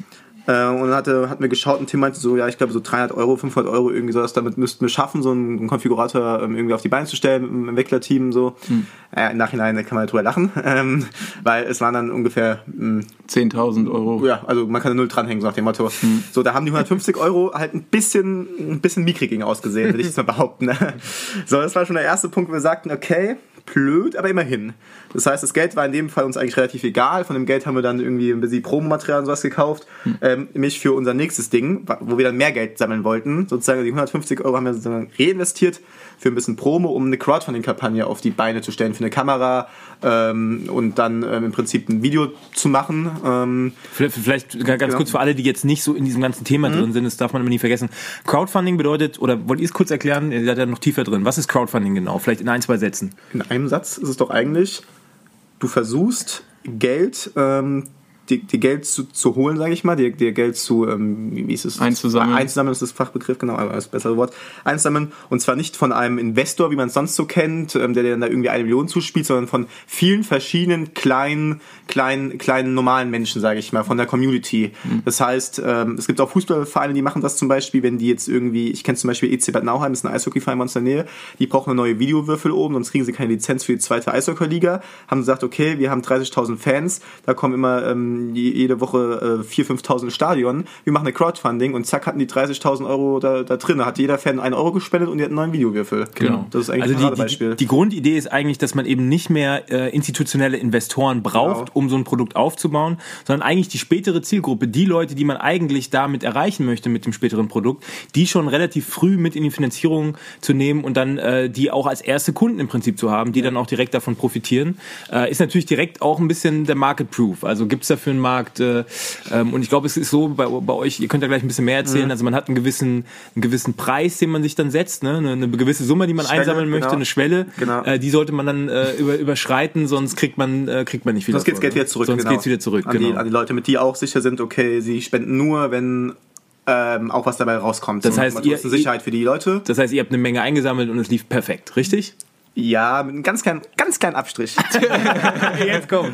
Äh, und dann hatte, hatten wir geschaut und Tim meinte so, ja, ich glaube so 300 Euro, 500 Euro irgendwie so, das damit müssten wir schaffen, so einen, einen Konfigurator ähm, irgendwie auf die Beine zu stellen mit einem Entwicklerteam so. Äh, Im Nachhinein kann man drüber lachen, ähm, weil es waren dann ungefähr mh, 10.000 Euro. ja, also man kann eine Null dranhängen, so nach dem Motto. So, da haben die 150 Euro halt ein bisschen, ein bisschen mickrig ausgesehen, würde ich jetzt mal behaupten. ne? So, das war schon der erste Punkt, wo wir sagten, okay, blöd, aber immerhin. Das heißt, das Geld war in dem Fall uns eigentlich relativ egal. Von dem Geld haben wir dann irgendwie ein bisschen Promomaterial und sowas gekauft. Ähm, nämlich für unser nächstes Ding, wo wir dann mehr Geld sammeln wollten. Sozusagen die 150 Euro haben wir sozusagen reinvestiert für ein bisschen Promo, um eine Crowdfunding-Kampagne auf die Beine zu stellen, für eine Kamera ähm, und dann ähm, im Prinzip ein Video zu machen. Ähm, Vielleicht, vielleicht ganz Genau. kurz für alle, die jetzt nicht so in diesem ganzen Thema drin sind, das darf man immer nie vergessen. Crowdfunding bedeutet, oder wollt ihr es kurz erklären? Ihr seid ja noch tiefer drin. Was ist Crowdfunding genau? Vielleicht in ein, zwei Sätzen. in einem Satz ist es doch eigentlich, du versuchst Geld, ähm, dir, dir Geld zu, zu holen, sage ich mal, dir, dir Geld zu, ähm, wie ist es? Einzusammeln. Einzusammeln ist das Fachbegriff, genau, aber das bessere Wort. Einzusammeln und zwar nicht von einem Investor, wie man es sonst so kennt, ähm, der dir dann da irgendwie eine Million zuspielt, sondern von vielen verschiedenen kleinen, kleinen, kleinen normalen Menschen, sage ich mal, von der Community. Das heißt, ähm, es gibt auch Fußballvereine, die machen das zum Beispiel, wenn die jetzt irgendwie, ich kenne zum Beispiel EC Bad Nauheim, das ist ein Eishockeyverein bei uns in der Nähe, die brauchen eine neue Videowürfel oben, sonst kriegen sie keine Lizenz für die zweite Eishockeyliga. Haben gesagt, okay, wir haben 30.000 Fans, da kommen immer ähm, je- jede Woche äh, 4.000, 5.000 ins Stadion. Wir machen eine Crowdfunding und zack hatten die 30.000 Euro da, da drin. Da hat jeder Fan einen Euro gespendet und die hatten einen neuen Videowürfel. Das ist eigentlich also ein die, Paradebeispiel. die, die Grundidee ist eigentlich, dass man eben nicht mehr äh, institutionelle Investoren braucht, Genau. um so ein Produkt aufzubauen, sondern eigentlich die spätere Zielgruppe, die Leute, die man eigentlich damit erreichen möchte mit dem späteren Produkt, die schon relativ früh mit in die Finanzierung zu nehmen und dann äh, die auch als erste Kunden im Prinzip zu haben, die dann auch direkt davon profitieren, äh, ist natürlich direkt auch ein bisschen der Market Proof. Also gibt es dafür einen Markt äh, ähm, und ich glaube, es ist so bei, bei euch, ihr könnt ja gleich ein bisschen mehr erzählen, Mhm. also man hat einen gewissen, einen gewissen Preis, den man sich dann setzt, ne? eine, eine gewisse Summe, die man Schwelle, einsammeln möchte, genau. eine Schwelle, Genau. äh, die sollte man dann äh, über, überschreiten, sonst kriegt man, äh, kriegt man nicht viel Sonst geht davon, Geld ne? wieder zurück. Sonst genau. geht's wieder zurück, an, genau. die, an die Leute, mit die auch sicher sind, okay, sie spenden nur, wenn ähm, auch was dabei rauskommt. Das heißt, ihr- Sicherheit für die Leute. das heißt, ihr habt eine Menge eingesammelt und es lief perfekt, richtig? Ja, mit einem ganz kleinen, ganz kleinen Abstrich. Jetzt kommt.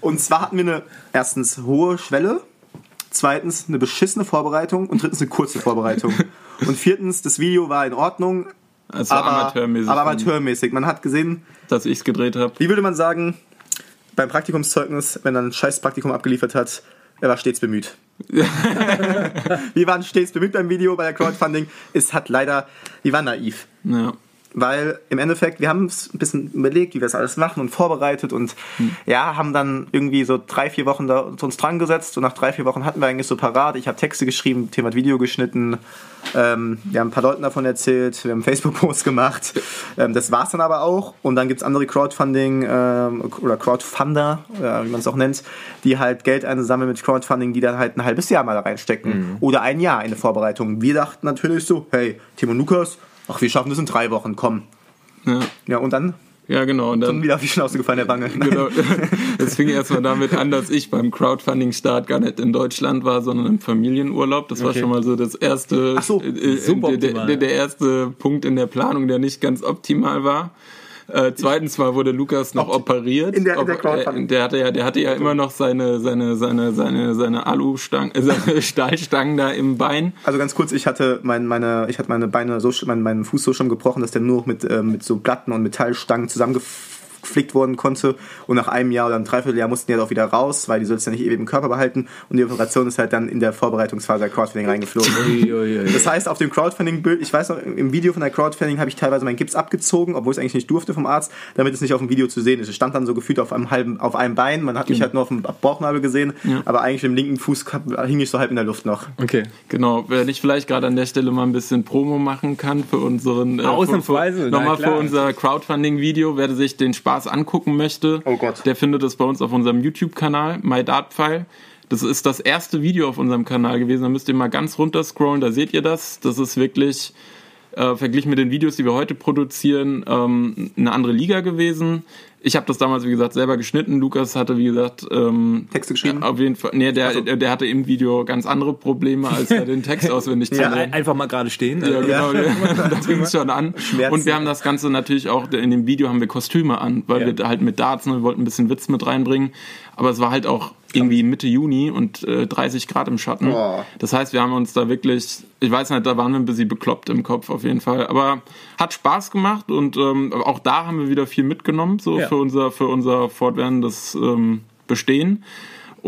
Und zwar hatten wir eine erstens hohe Schwelle, zweitens eine beschissene Vorbereitung und drittens eine kurze Vorbereitung. Und viertens, das Video war in Ordnung, Also aber amateurmäßig. aber amateurmäßig. Man hat gesehen, dass ich es gedreht habe. wie würde man sagen, beim Praktikumszeugnis, wenn er ein scheiß Praktikum abgeliefert hat, er war stets bemüht. wir waren stets bemüht beim Video, bei der Crowdfunding. Es hat leider, wir waren naiv. Ja. Weil im Endeffekt, wir haben es ein bisschen überlegt, wie wir das alles machen und vorbereitet und hm. ja, haben dann irgendwie so drei, vier Wochen da uns dran gesetzt und nach drei, vier Wochen hatten wir eigentlich so parat. Ich habe Texte geschrieben, Thema Video geschnitten, ähm, wir haben ein paar Leuten davon erzählt, wir haben Facebook-Posts gemacht. Ähm, das es dann aber auch und dann gibt es andere Crowdfunding ähm, oder Crowdfunder, äh, wie man es auch nennt, die halt Geld einsammeln mit Crowdfunding, die dann halt ein halbes Jahr mal reinstecken mhm. oder ein Jahr in eine Vorbereitung. Wir dachten natürlich so, hey, Timo Lukas, ach, wir schaffen das in drei Wochen, komm. Ja, ja und dann ja, genau. Und dann wieder auf die Schnauze gefallen, der Wange. Genau. Es fing erstmal damit an, dass ich beim Crowdfunding-Start gar nicht in Deutschland war, sondern im Familienurlaub. Das okay. war schon mal so das erste, Ach so, äh, der, der, der erste Punkt in der Planung, der nicht ganz optimal war. Äh, zweitens mal wurde Lukas noch operiert. In der, in der Crowdfunding. Der hatte ja, der hatte ja immer noch seine, seine, seine, seine, seine Alustangen, äh, seine Stahlstangen da im Bein. Also ganz kurz, ich hatte mein, meine, ich hatte meine Beine so, meinen, meinen Fuß so schon gebrochen, dass der nur mit, äh, mit so Platten und Metallstangen zusammengefasst geflickt worden konnte. Und nach einem Jahr oder einem Dreivierteljahr mussten die halt auch wieder raus, weil die sollst ja nicht ewig im Körper behalten. Und die Operation ist halt dann in der Vorbereitungsphase der Crowdfunding reingeflogen. das heißt, auf dem Crowdfunding-Bild, ich weiß noch, im Video von der Crowdfunding habe ich teilweise meinen Gips abgezogen, obwohl ich es eigentlich nicht durfte vom Arzt, damit es nicht auf dem Video zu sehen ist. Es stand dann so gefühlt auf einem halben, auf einem Bein. Man hat mich halt nur auf dem Bauchnabel gesehen, ja. aber eigentlich im linken Fuß hing ich so halb in der Luft noch. Okay. Genau. Wenn ich vielleicht gerade an der Stelle mal ein bisschen Promo machen kann für unseren, äh, Ausnahmsweise. Nochmal für unser Crowdfunding-Video, werde sich den Spaß angucken möchte, oh Gott. der findet es bei uns auf unserem YouTube-Kanal, MyDartPfeil. Das ist das erste Video auf unserem Kanal gewesen. Da müsst ihr mal ganz runter scrollen, da seht ihr das. Das ist wirklich äh, verglichen mit den Videos, die wir heute produzieren, ähm, eine andere Liga gewesen. Ich habe das damals, wie gesagt, selber geschnitten. Lukas hatte, wie gesagt, ähm, Texte geschrieben. Auf jeden Fall. Nee, der, also. der hatte im Video ganz andere Probleme, als er den Text auswendig zu ja, einfach mal gerade stehen. Ja, genau. Ja. da fing es schon an. Schmerzen. Und wir haben das Ganze natürlich auch, in dem Video haben wir Kostüme an, weil ja. wir halt mit Darts, ne, wir wollten ein bisschen Witz mit reinbringen. Aber es war halt auch irgendwie Mitte Juni und äh, 30 Grad im Schatten. Oh. Das heißt, wir haben uns da wirklich, ich weiß nicht, da waren wir ein bisschen bekloppt im Kopf auf jeden Fall. Aber hat Spaß gemacht und ähm, auch da haben wir wieder viel mitgenommen, so ja. für unser, für unser fortwährendes ähm, Bestehen.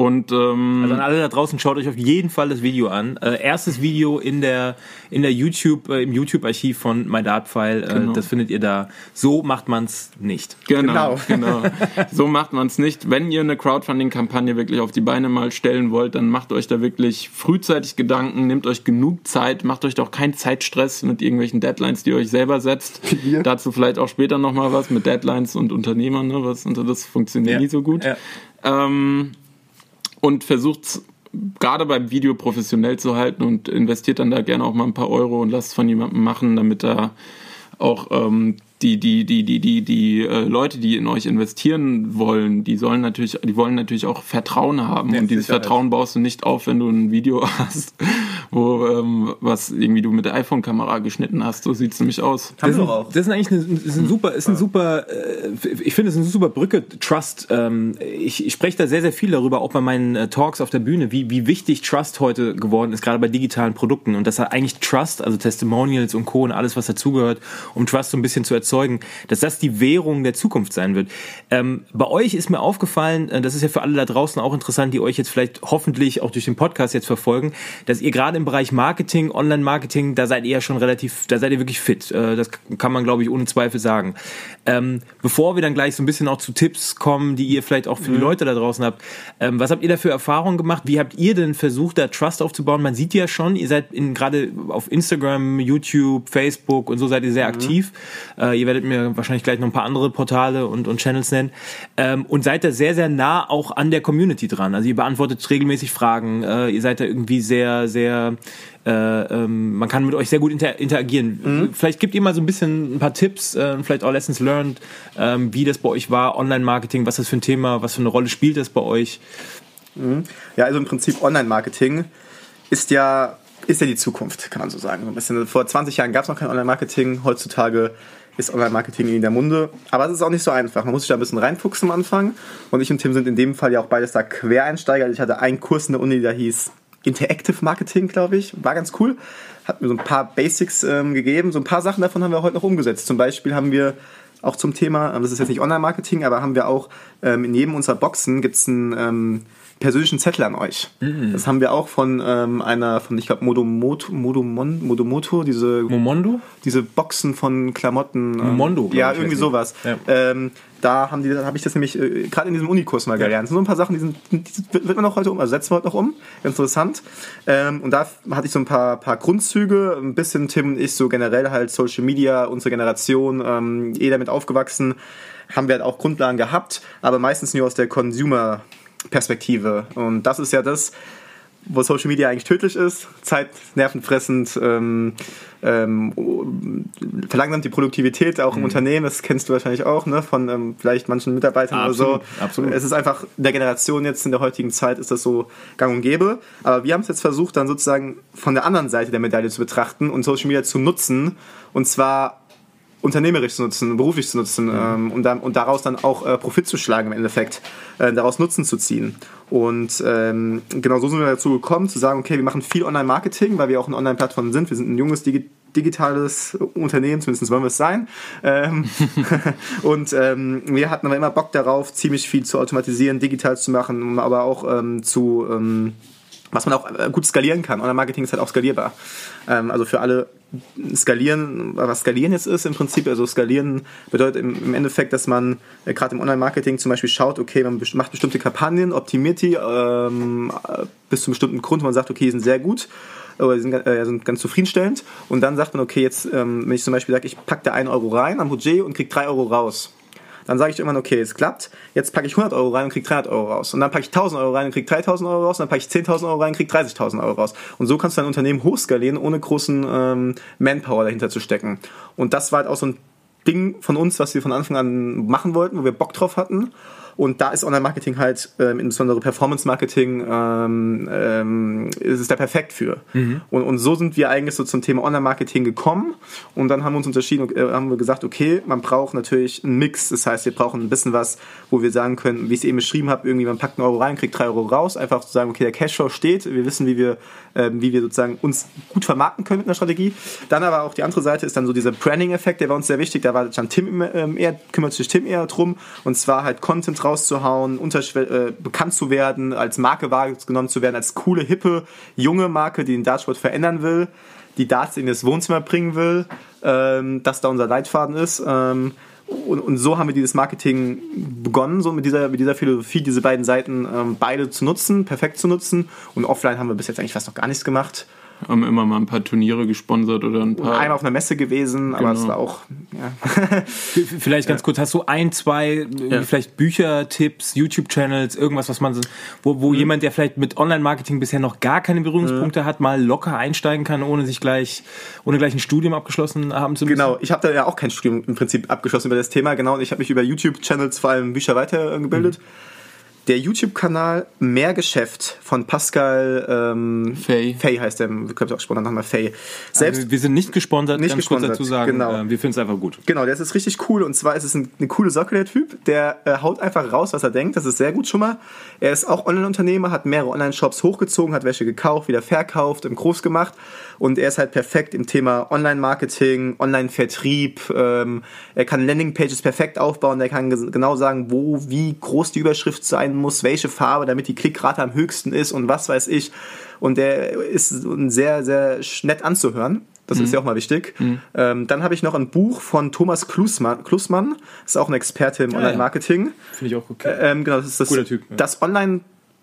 Und ähm, also an alle da draußen schaut euch auf jeden Fall das Video an. Äh, erstes Video in der in der YouTube äh, im YouTube Archiv von My Dart File. Äh, genau. Das findet ihr da. So macht man's nicht. Genau, genau. genau. so macht man's nicht. Wenn ihr eine Crowdfunding Kampagne wirklich auf die Beine mal stellen wollt, dann macht euch da wirklich frühzeitig Gedanken, nehmt euch genug Zeit, macht euch doch keinen Zeitstress mit irgendwelchen Deadlines, die ihr euch selber setzt. Dazu vielleicht auch später noch mal was mit Deadlines und Unternehmern, ne, was und das funktioniert ja. nie so gut. Ja. Ähm, und versucht gerade beim Video professionell zu halten und investiert dann da gerne auch mal ein paar Euro und lasst es von jemandem machen, damit er auch ähm, die, die, die, die, die, die äh, Leute, die in euch investieren wollen, die sollen natürlich, die wollen natürlich auch Vertrauen haben. Ja, und dieses Vertrauen baust du nicht auf, wenn du ein Video hast, wo ähm, was irgendwie du mit der iPhone-Kamera geschnitten hast. So sieht's nämlich aus. Das, ist, auch. das ist eigentlich eine, ist ein super, ist ein super, äh, ich finde, es eine super Brücke. Trust. Ähm, ich, ich spreche da sehr, sehr viel darüber, auch bei meinen äh, Talks auf der Bühne, wie, wie wichtig Trust heute geworden ist, gerade bei digitalen Produkten. Und das hat eigentlich Trust, also Testimonials und Co. und alles, was dazugehört, um Trust so ein bisschen zu erzeugen erzeugen, dass das die Währung der Zukunft sein wird. Ähm, bei euch ist mir aufgefallen, äh, das ist ja für alle da draußen auch interessant, die euch jetzt vielleicht hoffentlich auch durch den Podcast jetzt verfolgen, dass ihr gerade im Bereich Marketing, Online-Marketing, da seid ihr ja schon relativ, da seid ihr wirklich fit. Äh, das kann man, glaube ich, ohne Zweifel sagen. Ähm, bevor wir dann gleich so ein bisschen auch zu Tipps kommen, die ihr vielleicht auch für die mhm. Leute da draußen habt, ähm, was habt ihr da für Erfahrungen gemacht? Wie habt ihr denn versucht, da Trust aufzubauen? Man sieht ja schon, ihr seid gerade auf Instagram, YouTube, Facebook und so seid ihr sehr mhm. aktiv. Äh, ihr werdet mir wahrscheinlich gleich noch ein paar andere Portale und, und Channels nennen. Ähm, und seid da sehr, sehr nah auch an der Community dran. Also ihr beantwortet regelmäßig Fragen. Äh, ihr seid da irgendwie sehr, sehr äh, ähm, man kann mit euch sehr gut inter interagieren. Mhm. Vielleicht gibt ihr mal so ein bisschen ein paar Tipps, äh, vielleicht auch Lessons learned, ähm, wie das bei euch war, Online-Marketing, was das für ein Thema, was für eine Rolle spielt das bei euch? Mhm. Ja, also im Prinzip Online-Marketing ist ja, ist ja die Zukunft, kann man so sagen. ein bisschen, vor 20 Jahren gab es noch kein Online-Marketing, heutzutage ist Online-Marketing in der Munde. Aber es ist auch nicht so einfach. Man muss sich da ein bisschen reinfuchsen am Anfang. Und ich und Tim sind in dem Fall ja auch beides da Quereinsteiger. Ich hatte einen Kurs in der Uni, der hieß Interactive Marketing, glaube ich. War ganz cool. Hat mir so ein paar Basics ähm, gegeben. So ein paar Sachen davon haben wir heute noch umgesetzt. Zum Beispiel haben wir auch zum Thema, das ist jetzt nicht Online-Marketing, aber haben wir auch ähm, in jedem unserer Boxen gibt es ein ähm, persönlichen Zettel an euch. Mhm. Das haben wir auch von ähm, einer, von ich glaube Modomoto, Modomon, Modomoto, diese Momondo? diese Boxen von Klamotten. Ähm, Momondo. Ja, irgendwie sowas. Ja. Ähm, da haben die, habe ich das nämlich äh, gerade in diesem Unikurs mal gelernt. Sind so ein paar Sachen, die, sind, die wird man auch heute um, also setzen wir heute noch um. Ganz interessant. Ähm, und da hatte ich so ein paar, paar Grundzüge, ein bisschen Tim und ich so generell halt Social Media, unsere Generation, ähm, eh damit aufgewachsen, haben wir halt auch Grundlagen gehabt, aber meistens nur aus der Consumer Perspektive. Und das ist ja das, wo Social Media eigentlich tödlich ist, Zeit nervenfressend, ähm, ähm, verlangsamt die Produktivität auch im mhm. Unternehmen, das kennst du wahrscheinlich auch, ne, von ähm, vielleicht manchen Mitarbeitern absolut, oder so. Absolut. Es ist einfach, in der Generation jetzt in der heutigen Zeit ist das so gang und gäbe. Aber wir haben es jetzt versucht, dann sozusagen von der anderen Seite der Medaille zu betrachten und Social Media zu nutzen. Und zwar unternehmerisch zu nutzen, beruflich zu nutzen ähm, und, dann, und daraus dann auch äh, Profit zu schlagen im Endeffekt, äh, daraus Nutzen zu ziehen. Und ähm, genau so sind wir dazu gekommen, zu sagen, okay, wir machen viel Online-Marketing, weil wir auch eine Online-Plattform sind. Wir sind ein junges Digi digitales Unternehmen, zumindest wollen wir es sein. Ähm, und ähm, wir hatten aber immer Bock darauf, ziemlich viel zu automatisieren, digital zu machen, aber auch ähm, zu ähm, was man auch äh, gut skalieren kann. Online-Marketing ist halt auch skalierbar. Ähm, also für alle skalieren, was skalieren jetzt ist im Prinzip, also skalieren bedeutet im, Endeffekt, dass man äh, gerade im Online-Marketing zum Beispiel schaut, okay, man macht bestimmte Kampagnen, optimiert die ähm, bis zu einem bestimmten Grund, man sagt, okay, die sind sehr gut oder die sind, äh, sind ganz zufriedenstellend und dann sagt man, okay, jetzt, ähm, wenn ich zum Beispiel sage, ich packe da 1 Euro rein am Budget und kriege 3 Euro raus dann sage ich irgendwann, okay, es klappt, jetzt packe ich 100 Euro rein und kriege 300 Euro raus. Und dann packe ich 1000 Euro rein und kriege 3000 Euro raus. Und dann packe ich 10.000 Euro rein und kriege 30.000 Euro raus. Und so kannst du dein Unternehmen hochskalieren, ohne großen ähm, Manpower dahinter zu stecken. Und das war halt auch so ein Ding von uns, was wir von Anfang an machen wollten, wo wir Bock drauf hatten. Und da ist Online-Marketing halt, ähm, insbesondere Performance-Marketing, ähm, ähm, ist es da perfekt für. Mhm. Und, und so sind wir eigentlich so zum Thema Online-Marketing gekommen. Und dann haben wir uns unterschieden, äh, haben wir gesagt, okay, man braucht natürlich einen Mix. Das heißt, wir brauchen ein bisschen was, wo wir sagen können, wie ich es eben beschrieben habe, irgendwie man packt einen Euro rein, kriegt drei Euro raus. Einfach zu sagen, okay, der Cashflow steht. Wir wissen, wie wir, wie wir sozusagen uns gut vermarkten können mit einer Strategie. Dann aber auch die andere Seite ist dann so dieser Branding-Effekt, der war uns sehr wichtig. Da war dann Tim ähm, eher, kümmert sich Tim eher drum. Und zwar halt Content raus rauszuhauen, äh, bekannt zu werden, als Marke wahrgenommen zu werden, als coole, hippe, junge Marke, die den Dartsport verändern will, die Darts in das Wohnzimmer bringen will, ähm, dass da unser Leitfaden ist. Ähm, und, und, so haben wir dieses Marketing begonnen, so mit dieser, mit dieser Philosophie, diese beiden Seiten ähm, beide zu nutzen, perfekt zu nutzen. Und offline haben wir bis jetzt eigentlich fast noch gar nichts gemacht haben immer mal ein paar Turniere gesponsert oder ein paar. Einmal auf einer Messe gewesen, aber es genau. war auch. Ja. vielleicht ganz ja. kurz, hast du ein, zwei, ja. vielleicht Büchertipps, YouTube-Channels, irgendwas, was man, wo, wo mhm. jemand, der vielleicht mit Online-Marketing bisher noch gar keine Berührungspunkte mhm. hat, mal locker einsteigen kann, ohne sich gleich, ohne gleich ein Studium abgeschlossen haben zu müssen? Genau, ich habe da ja auch kein Studium im Prinzip abgeschlossen über das Thema, genau, und ich habe mich über YouTube-Channels vor allem Bücher weitergebildet. Mhm der YouTube-Kanal Mehrgeschäft von Pascal ähm, Fay. Fay heißt der, wir können auch gesponsert nochmal Fay. Selbst also wir sind nicht gesponsert, nicht gesponsert, dazu sagen. Genau. Äh, wir finden es einfach gut. Genau, der ist richtig cool und zwar ist es ein, eine coole Socke, der Typ. Der äh, haut einfach raus, was er denkt. Das ist sehr gut schon mal. Er ist auch Online-Unternehmer, hat mehrere Online-Shops hochgezogen, hat welche gekauft, wieder verkauft, im Groß gemacht und er ist halt perfekt im Thema Online-Marketing, Online-Vertrieb. Ähm, er kann Landing-Pages perfekt aufbauen. Er kann genau sagen, wo, wie groß die Überschrift sein muss, welche Farbe, damit die Klickrate am höchsten ist und was weiß ich. Und der ist sehr, sehr nett anzuhören. Das mhm. ist ja auch mal wichtig. Mhm. Ähm, dann habe ich noch ein Buch von Thomas Klusmann. Klusmann ist auch ein Experte im Online-Marketing. Ja. Finde ich auch okay. Ähm, genau, das ist das, Guter typ, ja. das Online-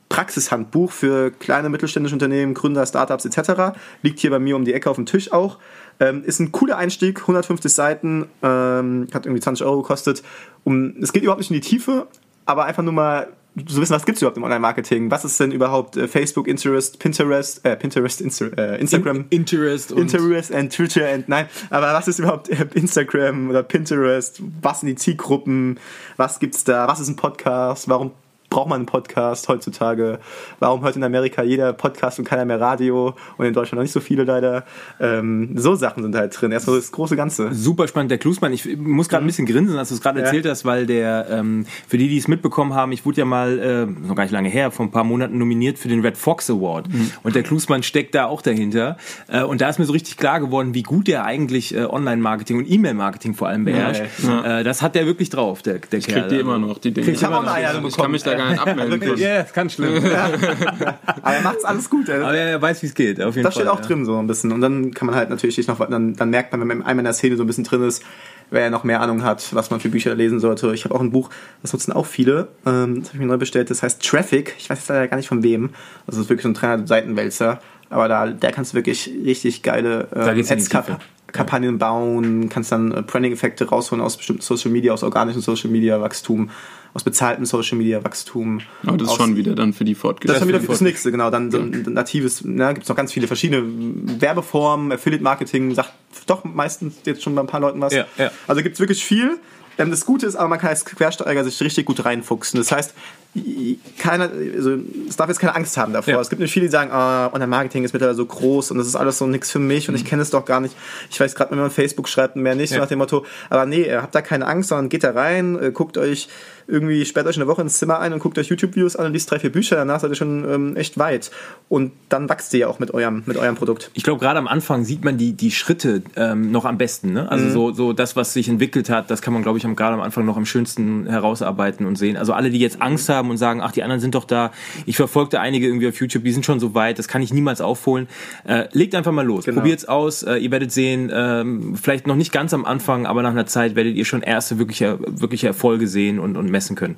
Praxishandbuch für kleine mittelständische Unternehmen, Gründer, Startups etc. Liegt hier bei mir um die Ecke auf dem Tisch auch. Ähm, ist ein cooler Einstieg, 150 Seiten, ähm, hat irgendwie 20 Euro gekostet. Um, es geht überhaupt nicht in die Tiefe, aber einfach nur mal zu wissen, was gibt es überhaupt im Online-Marketing? Was ist denn überhaupt äh, Facebook, Interest, Pinterest, äh, Pinterest, Insta äh, Instagram? In Interest und Interest and Twitter and nein, aber was ist überhaupt äh, Instagram oder Pinterest? Was sind die Zielgruppen? Was gibt's da? Was ist ein Podcast? Warum braucht man einen Podcast heutzutage? Warum hört in Amerika jeder Podcast und keiner mehr Radio und in Deutschland noch nicht so viele leider? Ähm, so Sachen sind halt drin. Erstmal das große Ganze. Super spannend. Der Klusmann, ich muss gerade ein bisschen grinsen, als du es gerade ja. erzählt hast, weil der, ähm, für die, die es mitbekommen haben, ich wurde ja mal, äh, noch gar nicht lange her, vor ein paar Monaten nominiert für den Red Fox Award. Mhm. Und der Klusmann steckt da auch dahinter. Äh, und da ist mir so richtig klar geworden, wie gut er eigentlich äh, Online-Marketing und E-Mail-Marketing vor allem beherrscht. Ja, ja. Äh, das hat der wirklich drauf, der, der ich Kerl. Krieg die immer noch, die Dinge. Ich, ich habe auch eine Einladung bekommen. Ich kann mich da gar nicht abmelden können. Ja, das kann schlimm. Aber er macht's alles gut. Er, Aber er weiß, wie es geht, auf jeden das Fall. steht auch ja. drin so ein bisschen. Und dann kann man halt natürlich noch, dann, dann merkt man, wenn man einmal in der Szene so ein bisschen drin ist, wer ja noch mehr Ahnung hat, was man für Bücher lesen sollte. Ich habe auch ein Buch, das nutzen auch viele. Ähm, das habe ich mir neu bestellt. Das heißt Traffic. Ich weiß jetzt leider gar nicht von wem. Also das ist wirklich so ein 300 Seitenwälzer. Aber da, da kannst du wirklich richtig geile Da ähm, Kampagnen bauen, kannst dann äh, Branding-Effekte rausholen aus bestimmten Social Media, aus organischem Social Media Wachstum, aus bezahltem Social Media Wachstum. Aber das ist schon wieder dann für die das ist Fortgeschrittenen. schon wieder für das nächste, genau. Dann so ein natives, na, gibt es noch ganz viele verschiedene Werbeformen, Affiliate-Marketing, sagt doch meistens jetzt schon bei ein paar Leuten was. Ja, ja. Also gibt es wirklich viel. Das Gute ist aber, man kann als Quersteiger sich richtig gut reinfuchsen. Das heißt, keiner, also es darf jetzt keine Angst haben davor. Ja. Es gibt nicht viele, die sagen, ah, Online-Marketing ist mittlerweile so groß und das ist alles so nichts für mich und ich kenne es doch gar nicht. Ich weiß gerade, wenn man Facebook schreibt, mehr nicht, so Ja. nach dem Motto, aber nee, habt da keine Angst, sondern geht da rein, äh, guckt euch irgendwie, sperrt euch eine Woche ins Zimmer ein und guckt euch YouTube-Videos an und liest drei, vier Bücher, danach seid ihr schon ähm, echt weit. Und dann wächst ihr ja auch mit eurem, mit eurem Produkt. Ich glaube, gerade am Anfang sieht man die, die Schritte ähm, noch am besten. Ne? Also so, so das, was sich entwickelt hat, das kann man, glaube ich, gerade am Anfang noch am schönsten herausarbeiten und sehen. Also alle, die jetzt Angst haben und sagen, ach, die anderen sind doch da. Ich verfolgte einige irgendwie auf YouTube, die sind schon so weit, das kann ich niemals aufholen. Äh, legt einfach mal los, Genau. probiert's aus. Äh, ihr werdet sehen, ähm, vielleicht noch nicht ganz am Anfang, aber nach einer Zeit werdet ihr schon erste wirkliche, wirkliche Erfolge sehen und, und messen können.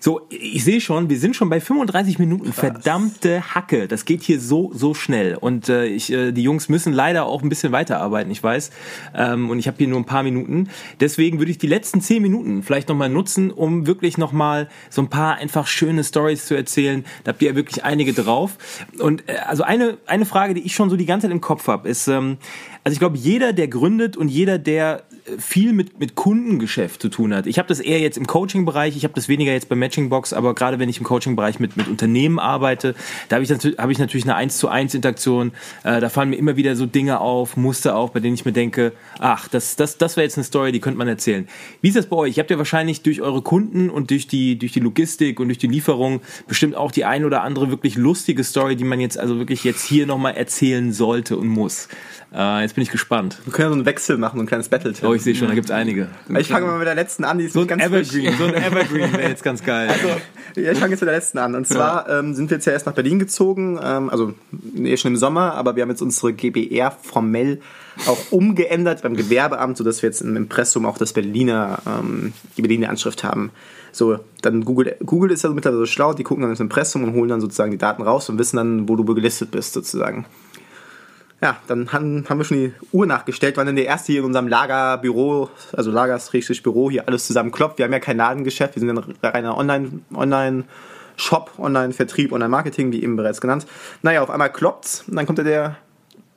So, ich sehe schon, wir sind schon bei 35 Minuten. Verdammte Hacke. Das geht hier so, so schnell. Und äh, ich, äh, die Jungs müssen leider auch ein bisschen weiterarbeiten, ich weiß. Ähm, und ich habe hier nur ein paar Minuten. Deswegen würde ich die letzten 10 Minuten vielleicht nochmal nutzen, um wirklich nochmal so ein paar einfach schöne Stories zu erzählen. Da habt ihr ja wirklich einige drauf. Und äh, also eine, eine Frage, die ich schon so die ganze Zeit im Kopf habe, ist, ähm, also ich glaube, jeder, der gründet und jeder, der viel mit, mit Kundengeschäft zu tun hat. Ich habe das eher jetzt im Coaching-Bereich, ich habe das weniger jetzt bei Matchingbox, aber gerade wenn ich im Coaching-Bereich mit, mit Unternehmen arbeite, da habe ich, hab ich natürlich eine 1 zu 1 Interaktion. Äh, da fallen mir immer wieder so Dinge auf, Muster auf, bei denen ich mir denke, ach, das, das, das wäre jetzt eine Story, die könnte man erzählen. Wie ist das bei euch? Ihr habt ja wahrscheinlich durch eure Kunden und durch die, durch die Logistik und durch die Lieferung bestimmt auch die ein oder andere wirklich lustige Story, die man jetzt also wirklich jetzt hier nochmal erzählen sollte und muss. Äh, jetzt bin ich gespannt. Wir können ja so einen Wechsel machen, ein kleines battle Oh, ich sehe schon, da gibt's einige. Ich fange mal mit der letzten an, die ist So ein ganz frisch. Evergreen, so ein Evergreen wäre jetzt ganz geil. Also, ja, ich fange jetzt mit der letzten an. Und zwar ähm, sind wir jetzt ja erst nach Berlin gezogen, ähm, also nee, schon im Sommer, aber wir haben jetzt unsere GBR formell auch umgeändert beim Gewerbeamt, sodass wir jetzt im Impressum auch das Berliner, ähm, die Berliner Anschrift haben. So, dann Google, Google ist ja mittlerweile so schlau, die gucken dann ins Impressum und holen dann sozusagen die Daten raus und wissen dann, wo du gelistet bist, sozusagen. Ja, dann haben, haben wir schon die Uhr nachgestellt, wann denn der erste hier in unserem Lagerbüro, also Lager-Büro, hier alles zusammen klopft. Wir haben ja kein Ladengeschäft, wir sind ein reiner Online, Online Shop, Online-Vertrieb, Online-Marketing, wie eben bereits genannt. Naja, auf einmal kloppt's und dann kommt da der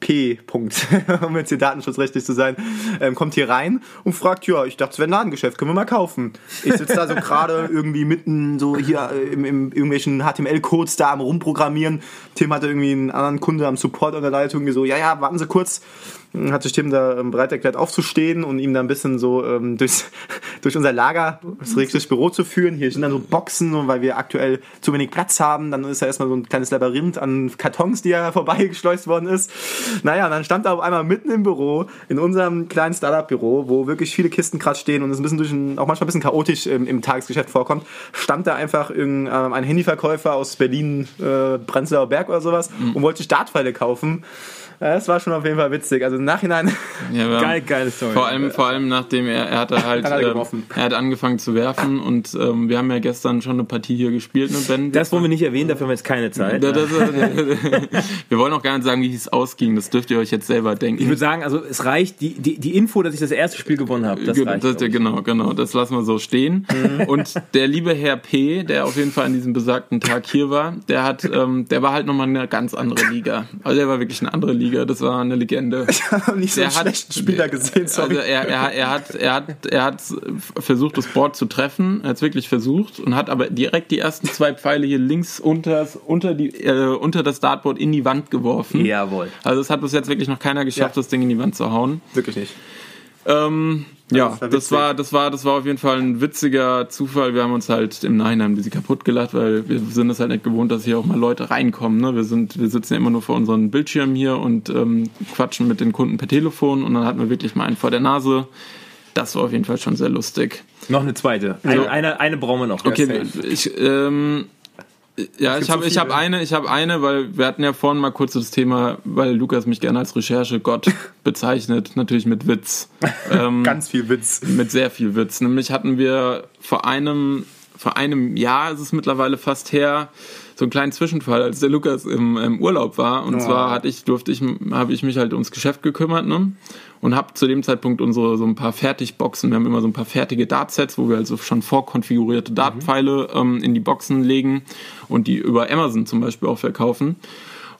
P. -Punkt, um jetzt hier datenschutzrechtlich zu sein, ähm, kommt hier rein und fragt, ja, ich dachte, es wäre ein Ladengeschäft, können wir mal kaufen. Ich sitze da so gerade irgendwie mitten so hier äh, im, im irgendwelchen HTML-Codes da am rumprogrammieren. Tim hatte irgendwie einen anderen Kunde am Support an der Leitung, so, ja, ja, warten Sie kurz. Hat sich Tim da ähm, bereit erklärt aufzustehen und ihm da ein bisschen so ähm, durchs, durch unser Lager, das richtige Büro zu führen. Hier sind dann so Boxen, und weil wir aktuell zu wenig Platz haben. Dann ist da erstmal so ein kleines Labyrinth an Kartons, die ja vorbeigeschleust worden ist. Naja, und dann stand er auf einmal mitten im Büro, in unserem kleinen Startup-Büro, wo wirklich viele Kisten gerade stehen und es ein bisschen durch ein, auch manchmal ein bisschen chaotisch im, im Tagesgeschäft vorkommt, stand da einfach irgendein ähm, Handyverkäufer aus Berlin, äh, Prenzlauer Berg oder sowas und wollte Startpfeile kaufen. Ja, Das war schon auf jeden Fall witzig. Also im Nachhinein Ja, Geil, geile Story. Vor allem, vor allem nachdem er, er hatte halt, Hat er ähm, geworfen. er hat angefangen zu werfen und ähm, wir haben ja gestern schon eine Partie hier gespielt, ne Ben? Das wollen wir nicht erwähnen, dafür haben wir jetzt keine Zeit. Da- das, wir wollen auch gar nicht sagen, wie es ausging. Das dürft ihr euch jetzt selber denken. Ich würde sagen, also es reicht, die, die, die Info, dass ich das erste Spiel gewonnen habe, das Ge- reicht. das, genau, genau, das lassen wir so stehen. Und der liebe Herr P., der auf jeden Fall an diesem besagten Tag hier war, der hat, ähm, der war halt nochmal eine ganz andere Liga. Also der war wirklich eine andere Liga, das war eine Legende. habe nicht so einen hat- schlechten Spieler gesehen, sorry. Also er, er, er, hat, er, hat, er hat versucht, das Board zu treffen, er hat es wirklich versucht und hat aber direkt die ersten zwei Pfeile hier links unter, unter, die, äh, unter das Dartboard in die Wand geworfen. Jawohl. Also es hat bis jetzt wirklich noch keiner geschafft, Ja. das Ding in die Wand zu hauen. Wirklich nicht. Ähm, ja, das war das war, das war, das war auf jeden Fall ein witziger Zufall. Wir haben uns halt im Nachhinein ein bisschen kaputt gelacht, weil wir sind es halt nicht gewohnt, dass hier auch mal Leute reinkommen. Ne? Wir sind, wir sitzen ja immer nur vor unseren Bildschirmen hier und ähm, quatschen mit den Kunden per Telefon und dann hatten wir wirklich mal einen vor der Nase. das war auf jeden Fall schon sehr lustig. Noch eine zweite. Eine, eine, eine brauchen wir noch. Okay, ich, ähm, ja, ich habe so ich hab eine, ich habe eine, weil wir hatten ja vorhin mal kurz das Thema, weil Lukas mich gerne als Recherchegott bezeichnet, natürlich mit Witz. Ähm, Ganz viel Witz. mit sehr viel Witz. Nämlich hatten wir vor einem, vor einem Jahr ist es mittlerweile fast her, so einen kleinen Zwischenfall, als der Lukas im, im Urlaub war. Und Oh. zwar hatte ich, durfte ich, habe ich mich halt ums Geschäft gekümmert, ne? Und habe zu dem Zeitpunkt unsere so ein paar Fertigboxen. Wir haben immer so ein paar fertige Dartsets, wo wir also schon vorkonfigurierte Dartpfeile ähm, in die Boxen legen und die über Amazon zum Beispiel auch verkaufen.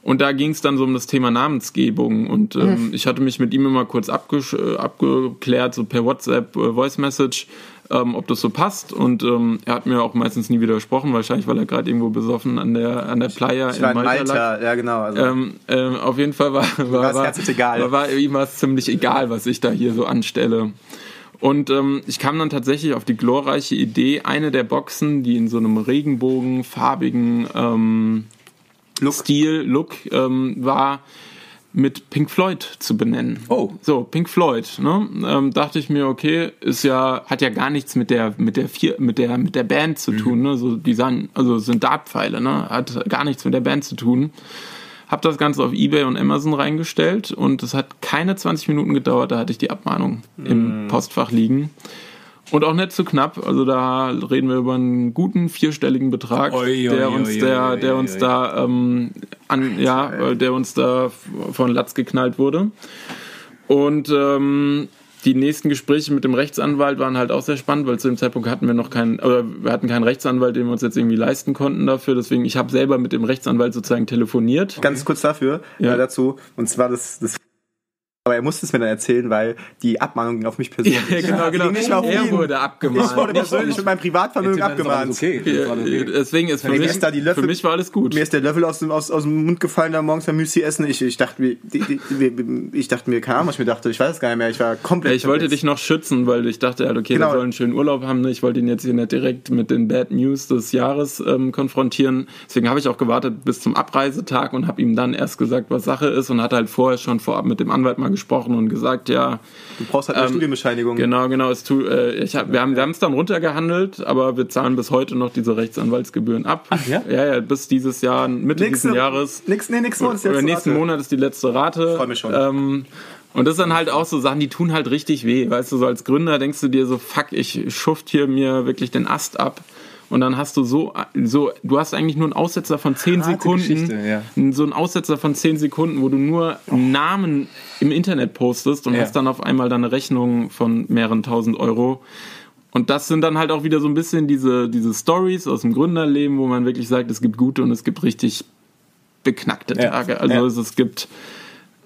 Und da ging es dann so um das Thema Namensgebung. Und ähm, ich hatte mich mit ihm immer kurz äh, abgeklärt, so per WhatsApp, äh, Voice Message, ähm, ob das so passt. Und ähm, er hat mir auch meistens nie widersprochen, wahrscheinlich, weil er gerade irgendwo besoffen an der, an der Playa Ich in in Malta lag. Malta, ja genau. Also, Ähm, ähm, auf jeden Fall war, war, war, war, war ihm was ziemlich egal, was ich da hier so anstelle. Und ähm, ich kam dann tatsächlich auf die glorreiche Idee, eine der Boxen, die in so einem regenbogenfarbigen ähm, Look. Stil, Look ähm, war, mit Pink Floyd zu benennen. Oh. So, Pink Floyd, ne? Ähm, dachte ich mir, okay, ist ja, hat ja gar nichts mit der, mit der vier, mit der, mit der Band zu tun, ne? So, die sagen, also sind Dartpfeile, ne? Hat gar nichts mit der Band zu tun. Hab das Ganze auf Ebay und Amazon reingestellt und es hat keine 20 Minuten gedauert, da hatte ich die Abmahnung im Postfach liegen. Und auch nicht zu knapp, also da reden wir über einen guten vierstelligen Betrag, Oi, oi, der uns, oi, der, oi, der oi, uns oi. da ähm, an, ja, äh, der uns da von Latz geknallt wurde. Und ähm, die nächsten Gespräche mit dem Rechtsanwalt waren halt auch sehr spannend, weil zu dem Zeitpunkt hatten wir noch keinen, oder wir hatten keinen Rechtsanwalt, den wir uns jetzt irgendwie leisten konnten dafür. Deswegen, ich habe selber mit dem Rechtsanwalt sozusagen telefoniert. Ganz kurz dafür, Ja. äh, dazu. Und zwar das, das. Aber er musste es mir dann erzählen, weil die Abmahnung ging auf mich persönlich. Ja, genau, genau. ging nicht mal auf er ihn. wurde abgemahnt. Ich wurde persönlich mit meinem Privatvermögen abgemahnt. Okay. Ja, Deswegen ist für Mir mich, ist da die Löffel- für mich war alles gut. Mir ist der Löffel aus dem, aus, aus dem Mund gefallen, da morgens beim Müsli essen. Ich, ich dachte mir, die, die, die, ich dachte mir, was ich mir dachte. Ich weiß es gar nicht mehr. Ich war komplett. Ja, ich wollte dich noch schützen, weil ich dachte, ja, okay, Genau. der soll einen schönen Urlaub haben. Ne? Ich wollte ihn jetzt hier nicht direkt mit den Bad News des Jahres ähm, konfrontieren. Deswegen habe ich auch gewartet bis zum Abreisetag und habe ihm dann erst gesagt, was Sache ist und hatte halt vorher schon vorab mit dem Anwalt mal gesprochen und gesagt, ja, Du brauchst halt eine Studienbescheinigung. genau, genau, es tu, äh, ich hab, wir haben wir es dann runtergehandelt, aber wir zahlen bis heute noch diese Rechtsanwaltsgebühren ab. Ach, ja? Ja, ja, bis dieses Jahr, Mitte Nächste, dieses Jahres. Nix, nee, nächsten Monat ist Oder jetzt nächsten Rate. Monat ist die letzte Rate. Freu mich schon. Ähm, und das sind halt auch so Sachen, die tun halt richtig weh. Weißt du, so als Gründer denkst du dir so, fuck, ich schuft hier mir wirklich den Ast ab. Und dann hast du so, so, du hast eigentlich nur einen Aussetzer von 10 Harte Sekunden. Ja. So einen Aussetzer von 10 Sekunden, wo du nur Namen im Internet postest und Ja. hast dann auf einmal deine Rechnung von mehreren tausend Euro. Und das sind dann halt auch wieder so ein bisschen diese, diese Stories aus dem Gründerleben, wo man wirklich sagt, es gibt gute und es gibt richtig beknackte Ja. Tage. Also Ja. es, es gibt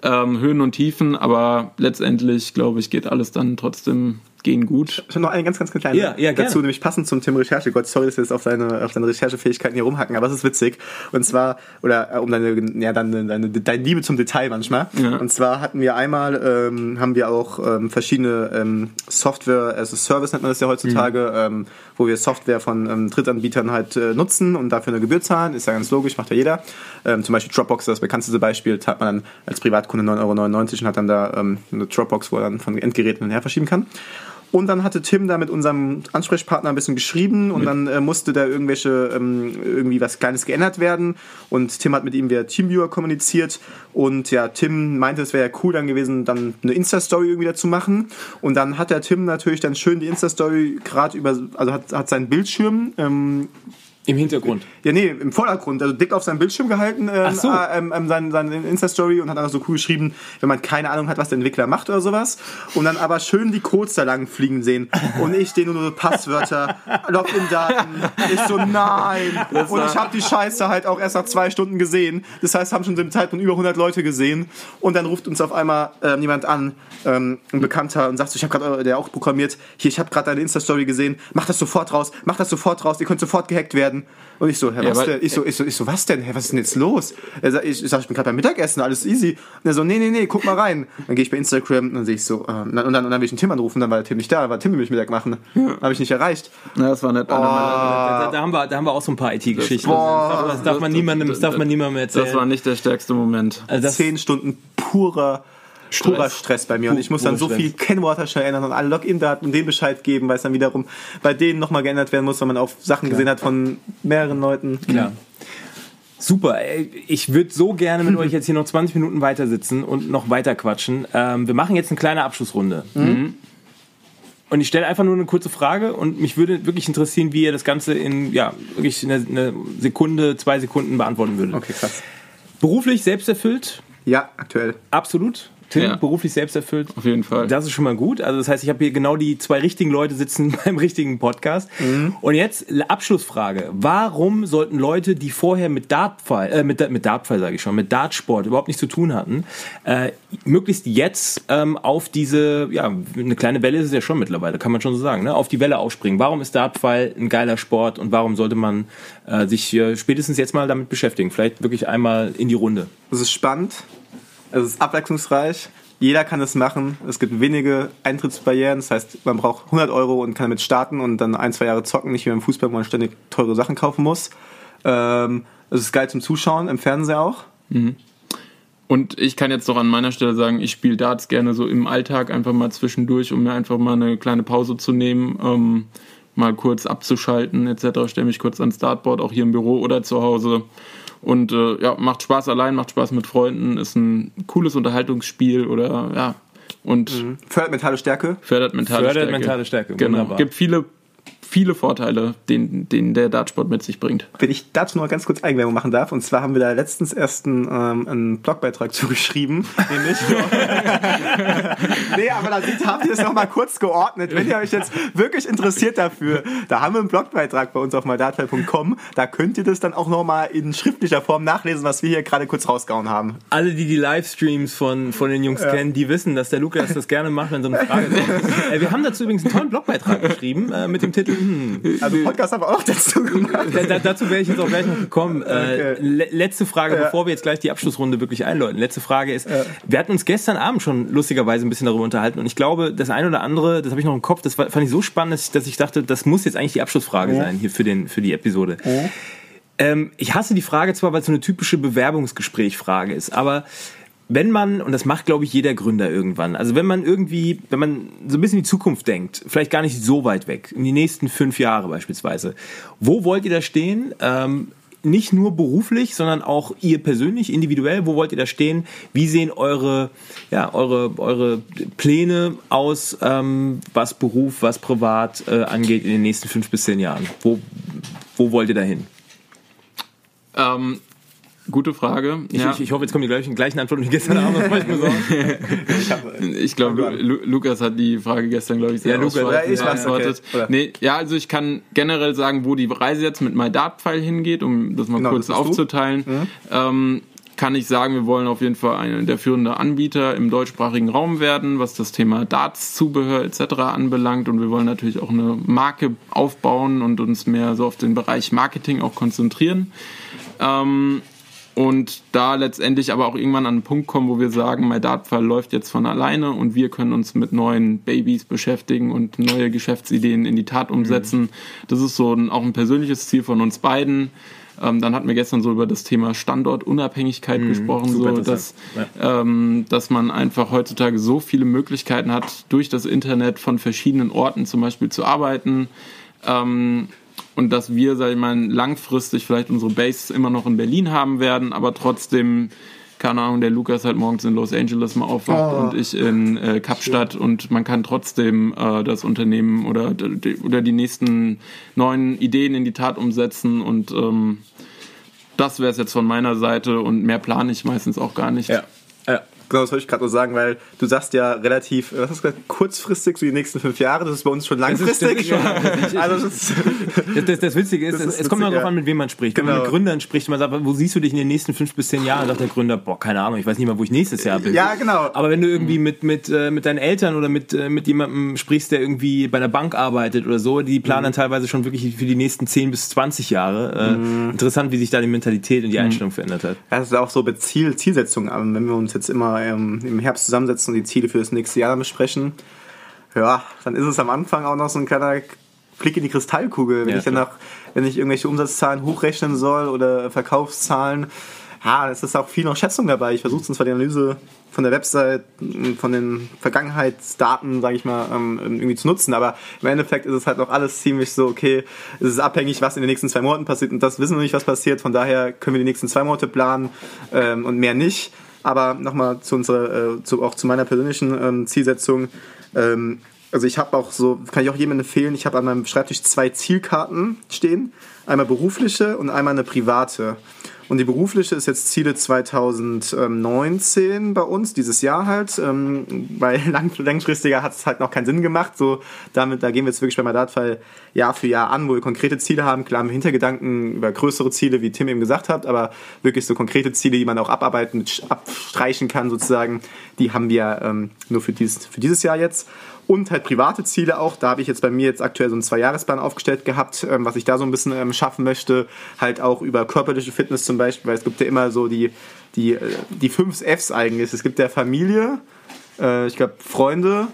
ähm, Höhen und Tiefen, aber letztendlich, glaube ich, geht alles dann trotzdem gehen gut. Ich habe noch eine ganz, ganz kleine Ja, ja, gerne. dazu, nämlich passend zum Thema Recherchegott. Sorry, dass wir jetzt auf deine, auf deine Recherchefähigkeiten hier rumhacken, aber es ist witzig. Und zwar, oder äh, um deine, ja, deine, deine, deine Liebe zum Detail manchmal. Ja. Und zwar hatten wir einmal, ähm, haben wir auch ähm, verschiedene ähm, Software, also Service nennt man das ja heutzutage, ähm, wo wir Software von ähm, Drittanbietern halt äh, nutzen und dafür eine Gebühr zahlen. Ist ja ganz logisch, macht ja jeder. Ähm, zum Beispiel Dropbox das bekannteste Beispiel. Zahlt man dann als Privatkunde 9,99 Euro und hat dann da eine Dropbox, wo er dann von Endgeräten her verschieben kann. Und dann hatte Tim da mit unserem Ansprechpartner ein bisschen geschrieben und dann äh, musste da irgendwelche ähm, irgendwie was Kleines geändert werden. Und Tim hat mit ihm via Teamviewer kommuniziert. Und ja, Tim meinte, es wäre ja cool dann gewesen, dann eine Insta-Story irgendwie dazu machen. Und dann hat der Tim natürlich dann schön die Insta-Story gerade über, also hat, hat seinen Bildschirm ähm, Im Hintergrund. ja, nee, im Vordergrund, also dick auf seinem Bildschirm gehalten, ähm, so. äh, ähm, ähm, seine, seine Insta-Story und hat dann so cool geschrieben, wenn man keine Ahnung hat, was der Entwickler macht oder sowas. Und dann aber schön die Codes da lang fliegen sehen. Und ich den nur so Passwörter, Login-Daten. Ich so, nein. Und ich habe die Scheiße halt auch erst nach zwei Stunden gesehen. Das heißt, haben schon zu dem Zeitpunkt über 100 Leute gesehen. Und dann ruft uns auf einmal ähm, jemand an, ähm, ein Bekannter, und sagt so, ich habe gerade, der auch programmiert, hier, ich habe gerade deine Insta-Story gesehen, mach das sofort raus, mach das sofort raus, ihr könnt sofort gehackt werden. Und ich so, hä, Ja, was denn? Ich so, ich so, ich so, was denn? Hä, was ist denn jetzt los? Er sagt, ich, ich sag, ich bin gerade beim Mittagessen, alles easy. Und er so, nee, nee, nee, guck mal rein. Dann gehe ich bei Instagram und dann sehe ich so, äh, und dann, und dann will ich einen Tim anrufen, dann war der Tim nicht da, war Tim will mich Mittag machen. Habe ich nicht erreicht. Ja, das war nicht einer meiner, Da, da, haben wir, da haben wir auch so ein paar IT-Geschichten. Das, das darf man niemandem, das darf man niemandem erzählen. das war nicht der stärkste Moment. also das, Zehn Stunden purer Stress. purer Stress bei mir. Und ich muss dann so viel Kennwörter schnell ändern und alle Login-Daten und den Bescheid geben, weil es dann wiederum bei denen nochmal geändert werden muss, weil man auf Sachen Klar. gesehen hat von mehreren Leuten. Klar. Super. Ich würde so gerne mit euch jetzt hier noch 20 Minuten weiter sitzen und noch weiter quatschen. Ähm, wir machen jetzt eine kleine Abschlussrunde. Mhm. Und ich stelle einfach nur eine kurze Frage und mich würde wirklich interessieren, wie ihr das Ganze in ja wirklich eine, eine Sekunde, zwei Sekunden beantworten würdet. Okay, krass. Beruflich selbsterfüllt? Ja, aktuell. Absolut. Tim, ja. beruflich selbst erfüllt. Auf jeden Fall. Das ist schon mal gut. Also das heißt, ich habe hier genau die zwei richtigen Leute sitzen beim richtigen Podcast. Mhm. Und jetzt Abschlussfrage. Warum sollten Leute, die vorher mit Dartfall, äh, mit, mit Dartfall sage ich schon, mit Dartsport überhaupt nichts zu tun hatten, äh, möglichst jetzt ähm, auf diese, ja, eine kleine Welle ist es ja schon mittlerweile, kann man schon so sagen, ne? auf die Welle aufspringen. Warum ist Dartfall ein geiler Sport und warum sollte man äh, sich äh, spätestens jetzt mal damit beschäftigen? Vielleicht wirklich einmal in die Runde. Das ist spannend es ist abwechslungsreich. Jeder kann es machen. Es gibt wenige Eintrittsbarrieren. Das heißt, man braucht 100 Euro und kann damit starten und dann ein, zwei Jahre zocken. Nicht wie beim Fußball, wo man ständig teure Sachen kaufen muss. Ähm, es ist geil zum Zuschauen, im Fernsehen auch. Mhm. Und ich kann jetzt doch an meiner Stelle sagen, ich spiele Darts gerne so im Alltag einfach mal zwischendurch, um mir einfach mal eine kleine Pause zu nehmen, ähm, mal kurz abzuschalten etc. Stelle mich kurz ans Dartboard, auch hier im Büro oder zu Hause und äh, ja, macht Spaß allein, macht Spaß mit Freunden, ist ein cooles Unterhaltungsspiel oder ja. Und mhm. fördert mentale Stärke. Fördert mentale fördert Stärke. mentale Stärke. Genau. Wunderbar. Gibt viele viele Vorteile, den, den der Dartsport mit sich bringt. Wenn ich dazu noch ganz kurz Eigenwerbung machen darf, und zwar haben wir da letztens erst einen, ähm, einen Blogbeitrag zugeschrieben, nämlich. nee, aber da habt ihr das nochmal kurz geordnet. Wenn ihr euch jetzt wirklich interessiert dafür, da haben wir einen Blogbeitrag bei uns auf mydartfall.com, da könnt ihr das dann auch nochmal in schriftlicher Form nachlesen, was wir hier gerade kurz rausgehauen haben. Alle, die die Livestreams von, von den Jungs ja. kennen, die wissen, dass der Lukas das gerne macht, wenn so eine Frage kommt. Äh, wir haben dazu übrigens einen tollen Blogbeitrag geschrieben äh, mit dem Titel. Also Podcast haben wir auch dazu gemacht. Da, dazu wäre ich jetzt auch gleich noch gekommen. Äh, okay. Le letzte Frage, ja. bevor wir jetzt gleich die Abschlussrunde wirklich einläuten. Letzte Frage ist, ja. wir hatten uns gestern Abend schon lustigerweise ein bisschen darüber unterhalten und ich glaube, das eine oder andere, das habe ich noch im Kopf, das fand ich so spannend, dass ich, dass ich dachte, das muss jetzt eigentlich die Abschlussfrage ja. sein hier für, den, für die Episode. Ähm, ich hasse die Frage zwar, weil es so eine typische Bewerbungsgesprächfrage ist, aber wenn man, und das macht, glaube ich, jeder Gründer irgendwann, also wenn man irgendwie, wenn man so ein bisschen in die Zukunft denkt, vielleicht gar nicht so weit weg, in die nächsten fünf Jahre beispielsweise, wo wollt ihr da stehen? Ähm, nicht nur beruflich, sondern auch ihr persönlich, individuell, wo wollt ihr da stehen? Wie sehen eure, ja, eure, eure Pläne aus, ähm, was Beruf, was privat äh, angeht in den nächsten fünf bis zehn Jahren? Wo, wo wollt ihr da hin? Ähm, Gute Frage. Ich, ja. ich, ich, hoffe, jetzt kommen die gleichen, gleichen Antworten wie gestern Abend. ich, ich glaube, Lu Lukas hat die Frage gestern, glaube ich, sehr ja, Lukas, ja, ich beantwortet. Okay. Nee, ja, also ich kann generell sagen, wo die Reise jetzt mit MyDart-Pfeil hingeht, um das mal genau, kurz das aufzuteilen. Mhm. Ähm, kann ich sagen, wir wollen auf jeden Fall einer der führenden Anbieter im deutschsprachigen Raum werden, was das Thema Darts-Zubehör etc. anbelangt. Und wir wollen natürlich auch eine Marke aufbauen und uns mehr so auf den Bereich Marketing auch konzentrieren. Ähm, und da letztendlich aber auch irgendwann an einen Punkt kommen, wo wir sagen, mein Dartfall läuft jetzt von alleine und wir können uns mit neuen Babys beschäftigen und neue Geschäftsideen in die Tat umsetzen. Mhm. Das ist so ein, auch ein persönliches Ziel von uns beiden. Ähm, dann hatten wir gestern so über das Thema Standortunabhängigkeit mhm, gesprochen, so dass, ja. ähm, dass man einfach heutzutage so viele Möglichkeiten hat, durch das Internet von verschiedenen Orten zum Beispiel zu arbeiten. Ähm, und dass wir, sag ich mal, langfristig vielleicht unsere Base immer noch in Berlin haben werden, aber trotzdem, keine Ahnung, der Lukas halt morgens in Los Angeles mal aufwacht oh. und ich in äh, Kapstadt Schön. und man kann trotzdem äh, das Unternehmen oder, oder die nächsten neuen Ideen in die Tat umsetzen und ähm, das wäre es jetzt von meiner Seite und mehr plane ich meistens auch gar nicht. Ja. Ja. Genau, das wollte ich gerade nur sagen, weil du sagst ja relativ, was hast du gesagt, kurzfristig, so die nächsten fünf Jahre, das ist bei uns schon langfristig. Das, schon, also das, das, das, das, Witzige ist, es, es kommt darauf an, mit wem man spricht. Genau. Wenn man mit Gründern spricht, man sagt, wo siehst du dich in den nächsten fünf bis zehn Jahren? sagt der Gründer, boah, keine Ahnung, ich weiß nicht mal, wo ich nächstes Jahr bin. Ja, genau. Aber wenn du irgendwie mit, mit, äh, mit deinen Eltern oder mit, äh, mit jemandem sprichst, der irgendwie bei einer Bank arbeitet oder so, die planen mhm. dann teilweise schon wirklich für die nächsten zehn bis zwanzig Jahre. Äh, mhm. Interessant, wie sich da die Mentalität und die mhm. Einstellung mhm. verändert hat. Das ist auch so Ziel, Zielsetzungen, wenn wir uns jetzt immer ähm, im Herbst zusammensetzen und die Ziele für das nächste Jahr besprechen, ja, dann ist es am Anfang auch noch so ein kleiner Blick in die Kristallkugel. Wenn ja, ich danach, wenn ich irgendwelche Umsatzzahlen hochrechnen soll oder Verkaufszahlen, ja, es ist auch viel noch Schätzung dabei. Ich versuche zwar die Analyse von der Website, von den Vergangenheitsdaten, sage ich mal, ähm, irgendwie zu nutzen, aber im Endeffekt ist es halt noch alles ziemlich so, okay, es ist abhängig, was in den nächsten zwei Monaten passiert und das wissen wir nicht, was passiert. Von daher können wir die nächsten zwei Monate planen ähm, und mehr nicht. Aber nochmal zu unserer, äh, zu, auch zu meiner persönlichen ähm, Zielsetzung. Ähm, also ich habe auch so, kann ich auch jedem empfehlen, ich habe an meinem Schreibtisch zwei Zielkarten stehen. Einmal berufliche und einmal eine private. Und die berufliche ist jetzt Ziele 2019 bei uns, dieses Jahr halt, ähm, weil lang, langfristiger hat es halt noch keinen Sinn gemacht. So, damit, da gehen wir jetzt wirklich bei Mandatfall Jahr für Jahr an, wo wir konkrete Ziele haben. Klar haben wir Hintergedanken über größere Ziele, wie Tim eben gesagt hat, aber wirklich so konkrete Ziele, die man auch abarbeiten, abstreichen kann sozusagen, die haben wir ähm, nur für dieses, für dieses Jahr jetzt und halt private Ziele auch. Da habe ich jetzt bei mir jetzt aktuell so einen Zwei-Jahres-Plan aufgestellt gehabt, ähm, was ich da so ein bisschen ähm, schaffen möchte. Halt auch über körperliche Fitness zum Beispiel, weil es gibt ja immer so die, die, äh, die fünf Fs eigentlich. Es gibt der Familie, äh, ich glaube Freunde,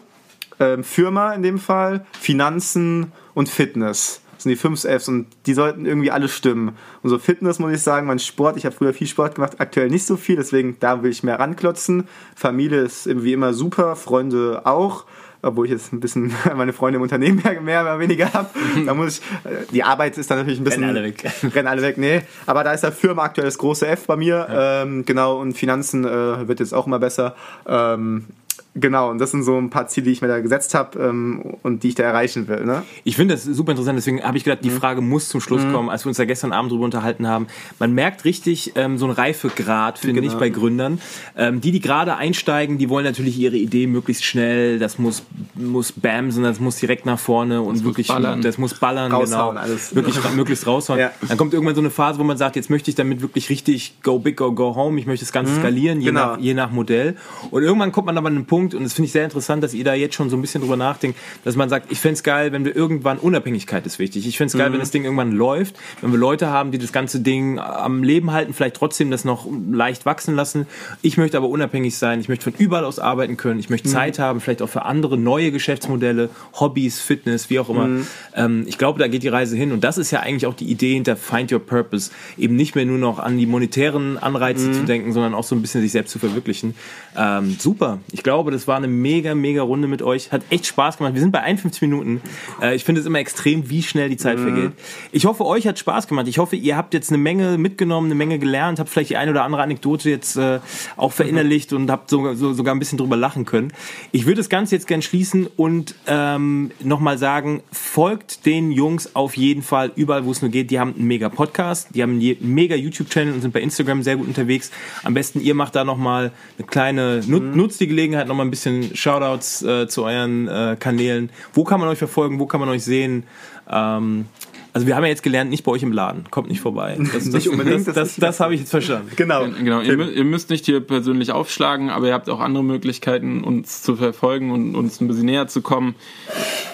äh, Firma in dem Fall, Finanzen und Fitness. Das sind die fünf Fs und die sollten irgendwie alle stimmen. Und so Fitness muss ich sagen, mein Sport, ich habe früher viel Sport gemacht, aktuell nicht so viel, deswegen da will ich mehr ranklotzen. Familie ist wie immer super, Freunde auch obwohl ich jetzt ein bisschen meine Freunde im Unternehmen mehr, mehr oder weniger habe. Da muss ich, äh, die Arbeit ist dann natürlich ein bisschen. Rennen alle weg. Rennen alle weg, nee. Aber da ist der Firma aktuell das große F bei mir. Ja. Ähm, genau, und Finanzen äh, wird jetzt auch immer besser. Ähm, Genau, und das sind so ein paar Ziele, die ich mir da gesetzt habe ähm, und die ich da erreichen will. Ne? Ich finde das super interessant, deswegen habe ich gedacht, die mhm. Frage muss zum Schluss mhm. kommen, als wir uns da gestern Abend drüber unterhalten haben. Man merkt richtig ähm, so einen Reifegrad, finde genau. ich, bei Gründern. Ähm, die, die gerade einsteigen, die wollen natürlich ihre Idee möglichst schnell, das muss, muss bamsen, das muss direkt nach vorne und das wirklich, muss das muss ballern, raushauen, genau. Alles. Wirklich möglichst raushauen. Ja. Dann kommt irgendwann so eine Phase, wo man sagt, jetzt möchte ich damit wirklich richtig go big or go home, ich möchte das Ganze mhm. skalieren, je, genau. nach, je nach Modell. Und irgendwann kommt man aber an einen Punkt, und das finde ich sehr interessant, interessant, dass ihr da jetzt schon so ein bisschen drüber nachdenkt, dass man sagt, ich fände es geil, wenn wir irgendwann, Unabhängigkeit ist wichtig. Ich fände es geil, mhm. wenn das Ding irgendwann läuft, wenn wir Leute haben, die das ganze Ding am Leben halten, vielleicht trotzdem das noch leicht wachsen lassen. Ich möchte aber unabhängig sein, ich möchte von überall aus arbeiten können, ich möchte mhm. Zeit haben, vielleicht auch für andere neue Geschäftsmodelle, Hobbys, Fitness, wie auch immer. Mhm. Ähm, ich glaube, da geht die Reise hin und das ist ja eigentlich auch die Idee hinter Find Your Purpose, eben nicht mehr nur noch an die monetären Anreize mhm. zu denken, sondern auch so ein bisschen sich selbst zu verwirklichen. Ähm, super. Ich glaube, das war eine mega mega, mega Runde mit euch. Hat echt Spaß gemacht. Wir sind bei 51 Minuten. Äh, ich finde es immer extrem, wie schnell die Zeit mhm. vergeht. Ich hoffe, euch hat Spaß gemacht. Ich hoffe, ihr habt jetzt eine Menge mitgenommen, eine Menge gelernt, habt vielleicht die eine oder andere Anekdote jetzt äh, auch verinnerlicht und habt so, so, sogar ein bisschen drüber lachen können. Ich würde das Ganze jetzt gern schließen und ähm, nochmal sagen, folgt den Jungs auf jeden Fall überall, wo es nur geht. Die haben einen mega Podcast, die haben einen mega YouTube-Channel und sind bei Instagram sehr gut unterwegs. Am besten ihr macht da nochmal eine kleine, nut, mhm. nutzt die Gelegenheit, nochmal ein bisschen Shout Shoutouts äh, zu euren äh, Kanälen. Wo kann man euch verfolgen? Wo kann man euch sehen? Ähm, also wir haben ja jetzt gelernt, nicht bei euch im Laden. Kommt nicht vorbei. Das, das, nicht unbedingt. Das, das, das habe ich jetzt verstanden. Genau. genau. Ihr, ihr, müsst nicht hier persönlich aufschlagen, aber ihr habt auch andere Möglichkeiten, uns zu verfolgen und uns ein bisschen näher zu kommen.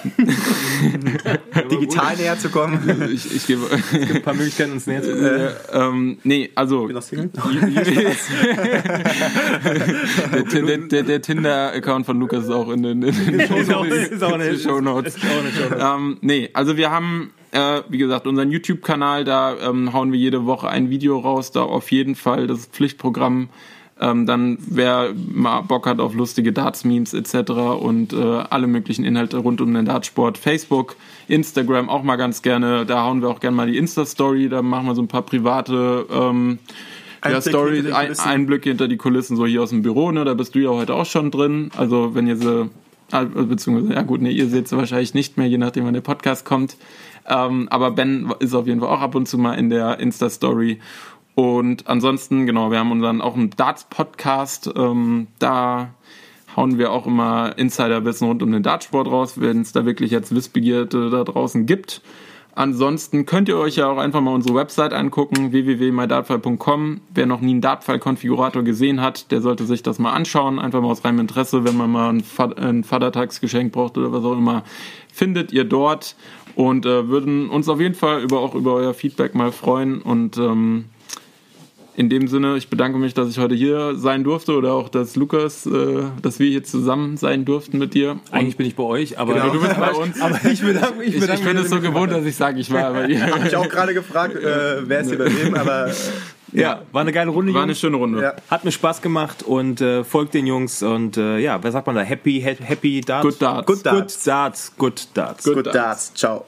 Digital näher zu kommen. Ich, ich gebe es gibt ein paar Möglichkeiten, uns näher zu kommen. Äh, ähm, nee, also. Ich bin noch Single. der, der, der, der Tinder-Account von Lukas ist auch in den, in den Show Notes. Ist auch eine Show Notes. Ähm, nee, also wir haben äh, wie gesagt, unseren YouTube-Kanal, da ähm, hauen wir jede Woche ein Video raus, da auf jeden Fall das Pflichtprogramm. Ähm, dann, wer mal Bock hat auf lustige Darts-Memes etc. und äh, alle möglichen Inhalte rund um den Dartsport, Facebook, Instagram auch mal ganz gerne. Da hauen wir auch gerne mal die Insta-Story, da machen wir so ein paar private ähm, ja, Story, ein, Einblicke hinter die Kulissen, so hier aus dem Büro, ne? Da bist du ja heute auch schon drin. Also wenn ihr sie, äh, beziehungsweise, ja gut, ne, ihr seht sie wahrscheinlich nicht mehr, je nachdem wann der Podcast kommt. Ähm, aber Ben ist auf jeden Fall auch ab und zu mal in der Insta-Story. Und ansonsten, genau, wir haben unseren auch einen Darts-Podcast. Ähm, da hauen wir auch immer Insiderwissen rund um den Dartsport raus, wenn es da wirklich jetzt Wissbegierde da draußen gibt. Ansonsten könnt ihr euch ja auch einfach mal unsere Website angucken, www.mydartfall.com. Wer noch nie einen Dartfall-Konfigurator gesehen hat, der sollte sich das mal anschauen. Einfach mal aus reinem Interesse, wenn man mal ein Vatertagsgeschenk braucht oder was auch immer, findet ihr dort und äh, würden uns auf jeden Fall über, auch über euer Feedback mal freuen. Und ähm, in dem Sinne, ich bedanke mich, dass ich heute hier sein durfte oder auch, dass Lukas, äh, dass wir hier zusammen sein durften mit dir. Eigentlich bin ich bei euch, aber genau. du bist bei uns. aber ich bedanke mich. Ich, ich, ich bin es so gewohnt, dass ich sage, ich war bei dir. Habe ich auch gerade gefragt, äh, wer ist hier bei wem, aber Ja, war eine geile Runde, War eine Jungs. schöne Runde. Ja. Hat mir Spaß gemacht und äh, folgt den Jungs und äh, ja, wer sagt man da? Happy, ha- happy Darts? Good Darts. Good Darts. Good Darts. Good Darts. Good Good Darts. Darts. Ciao.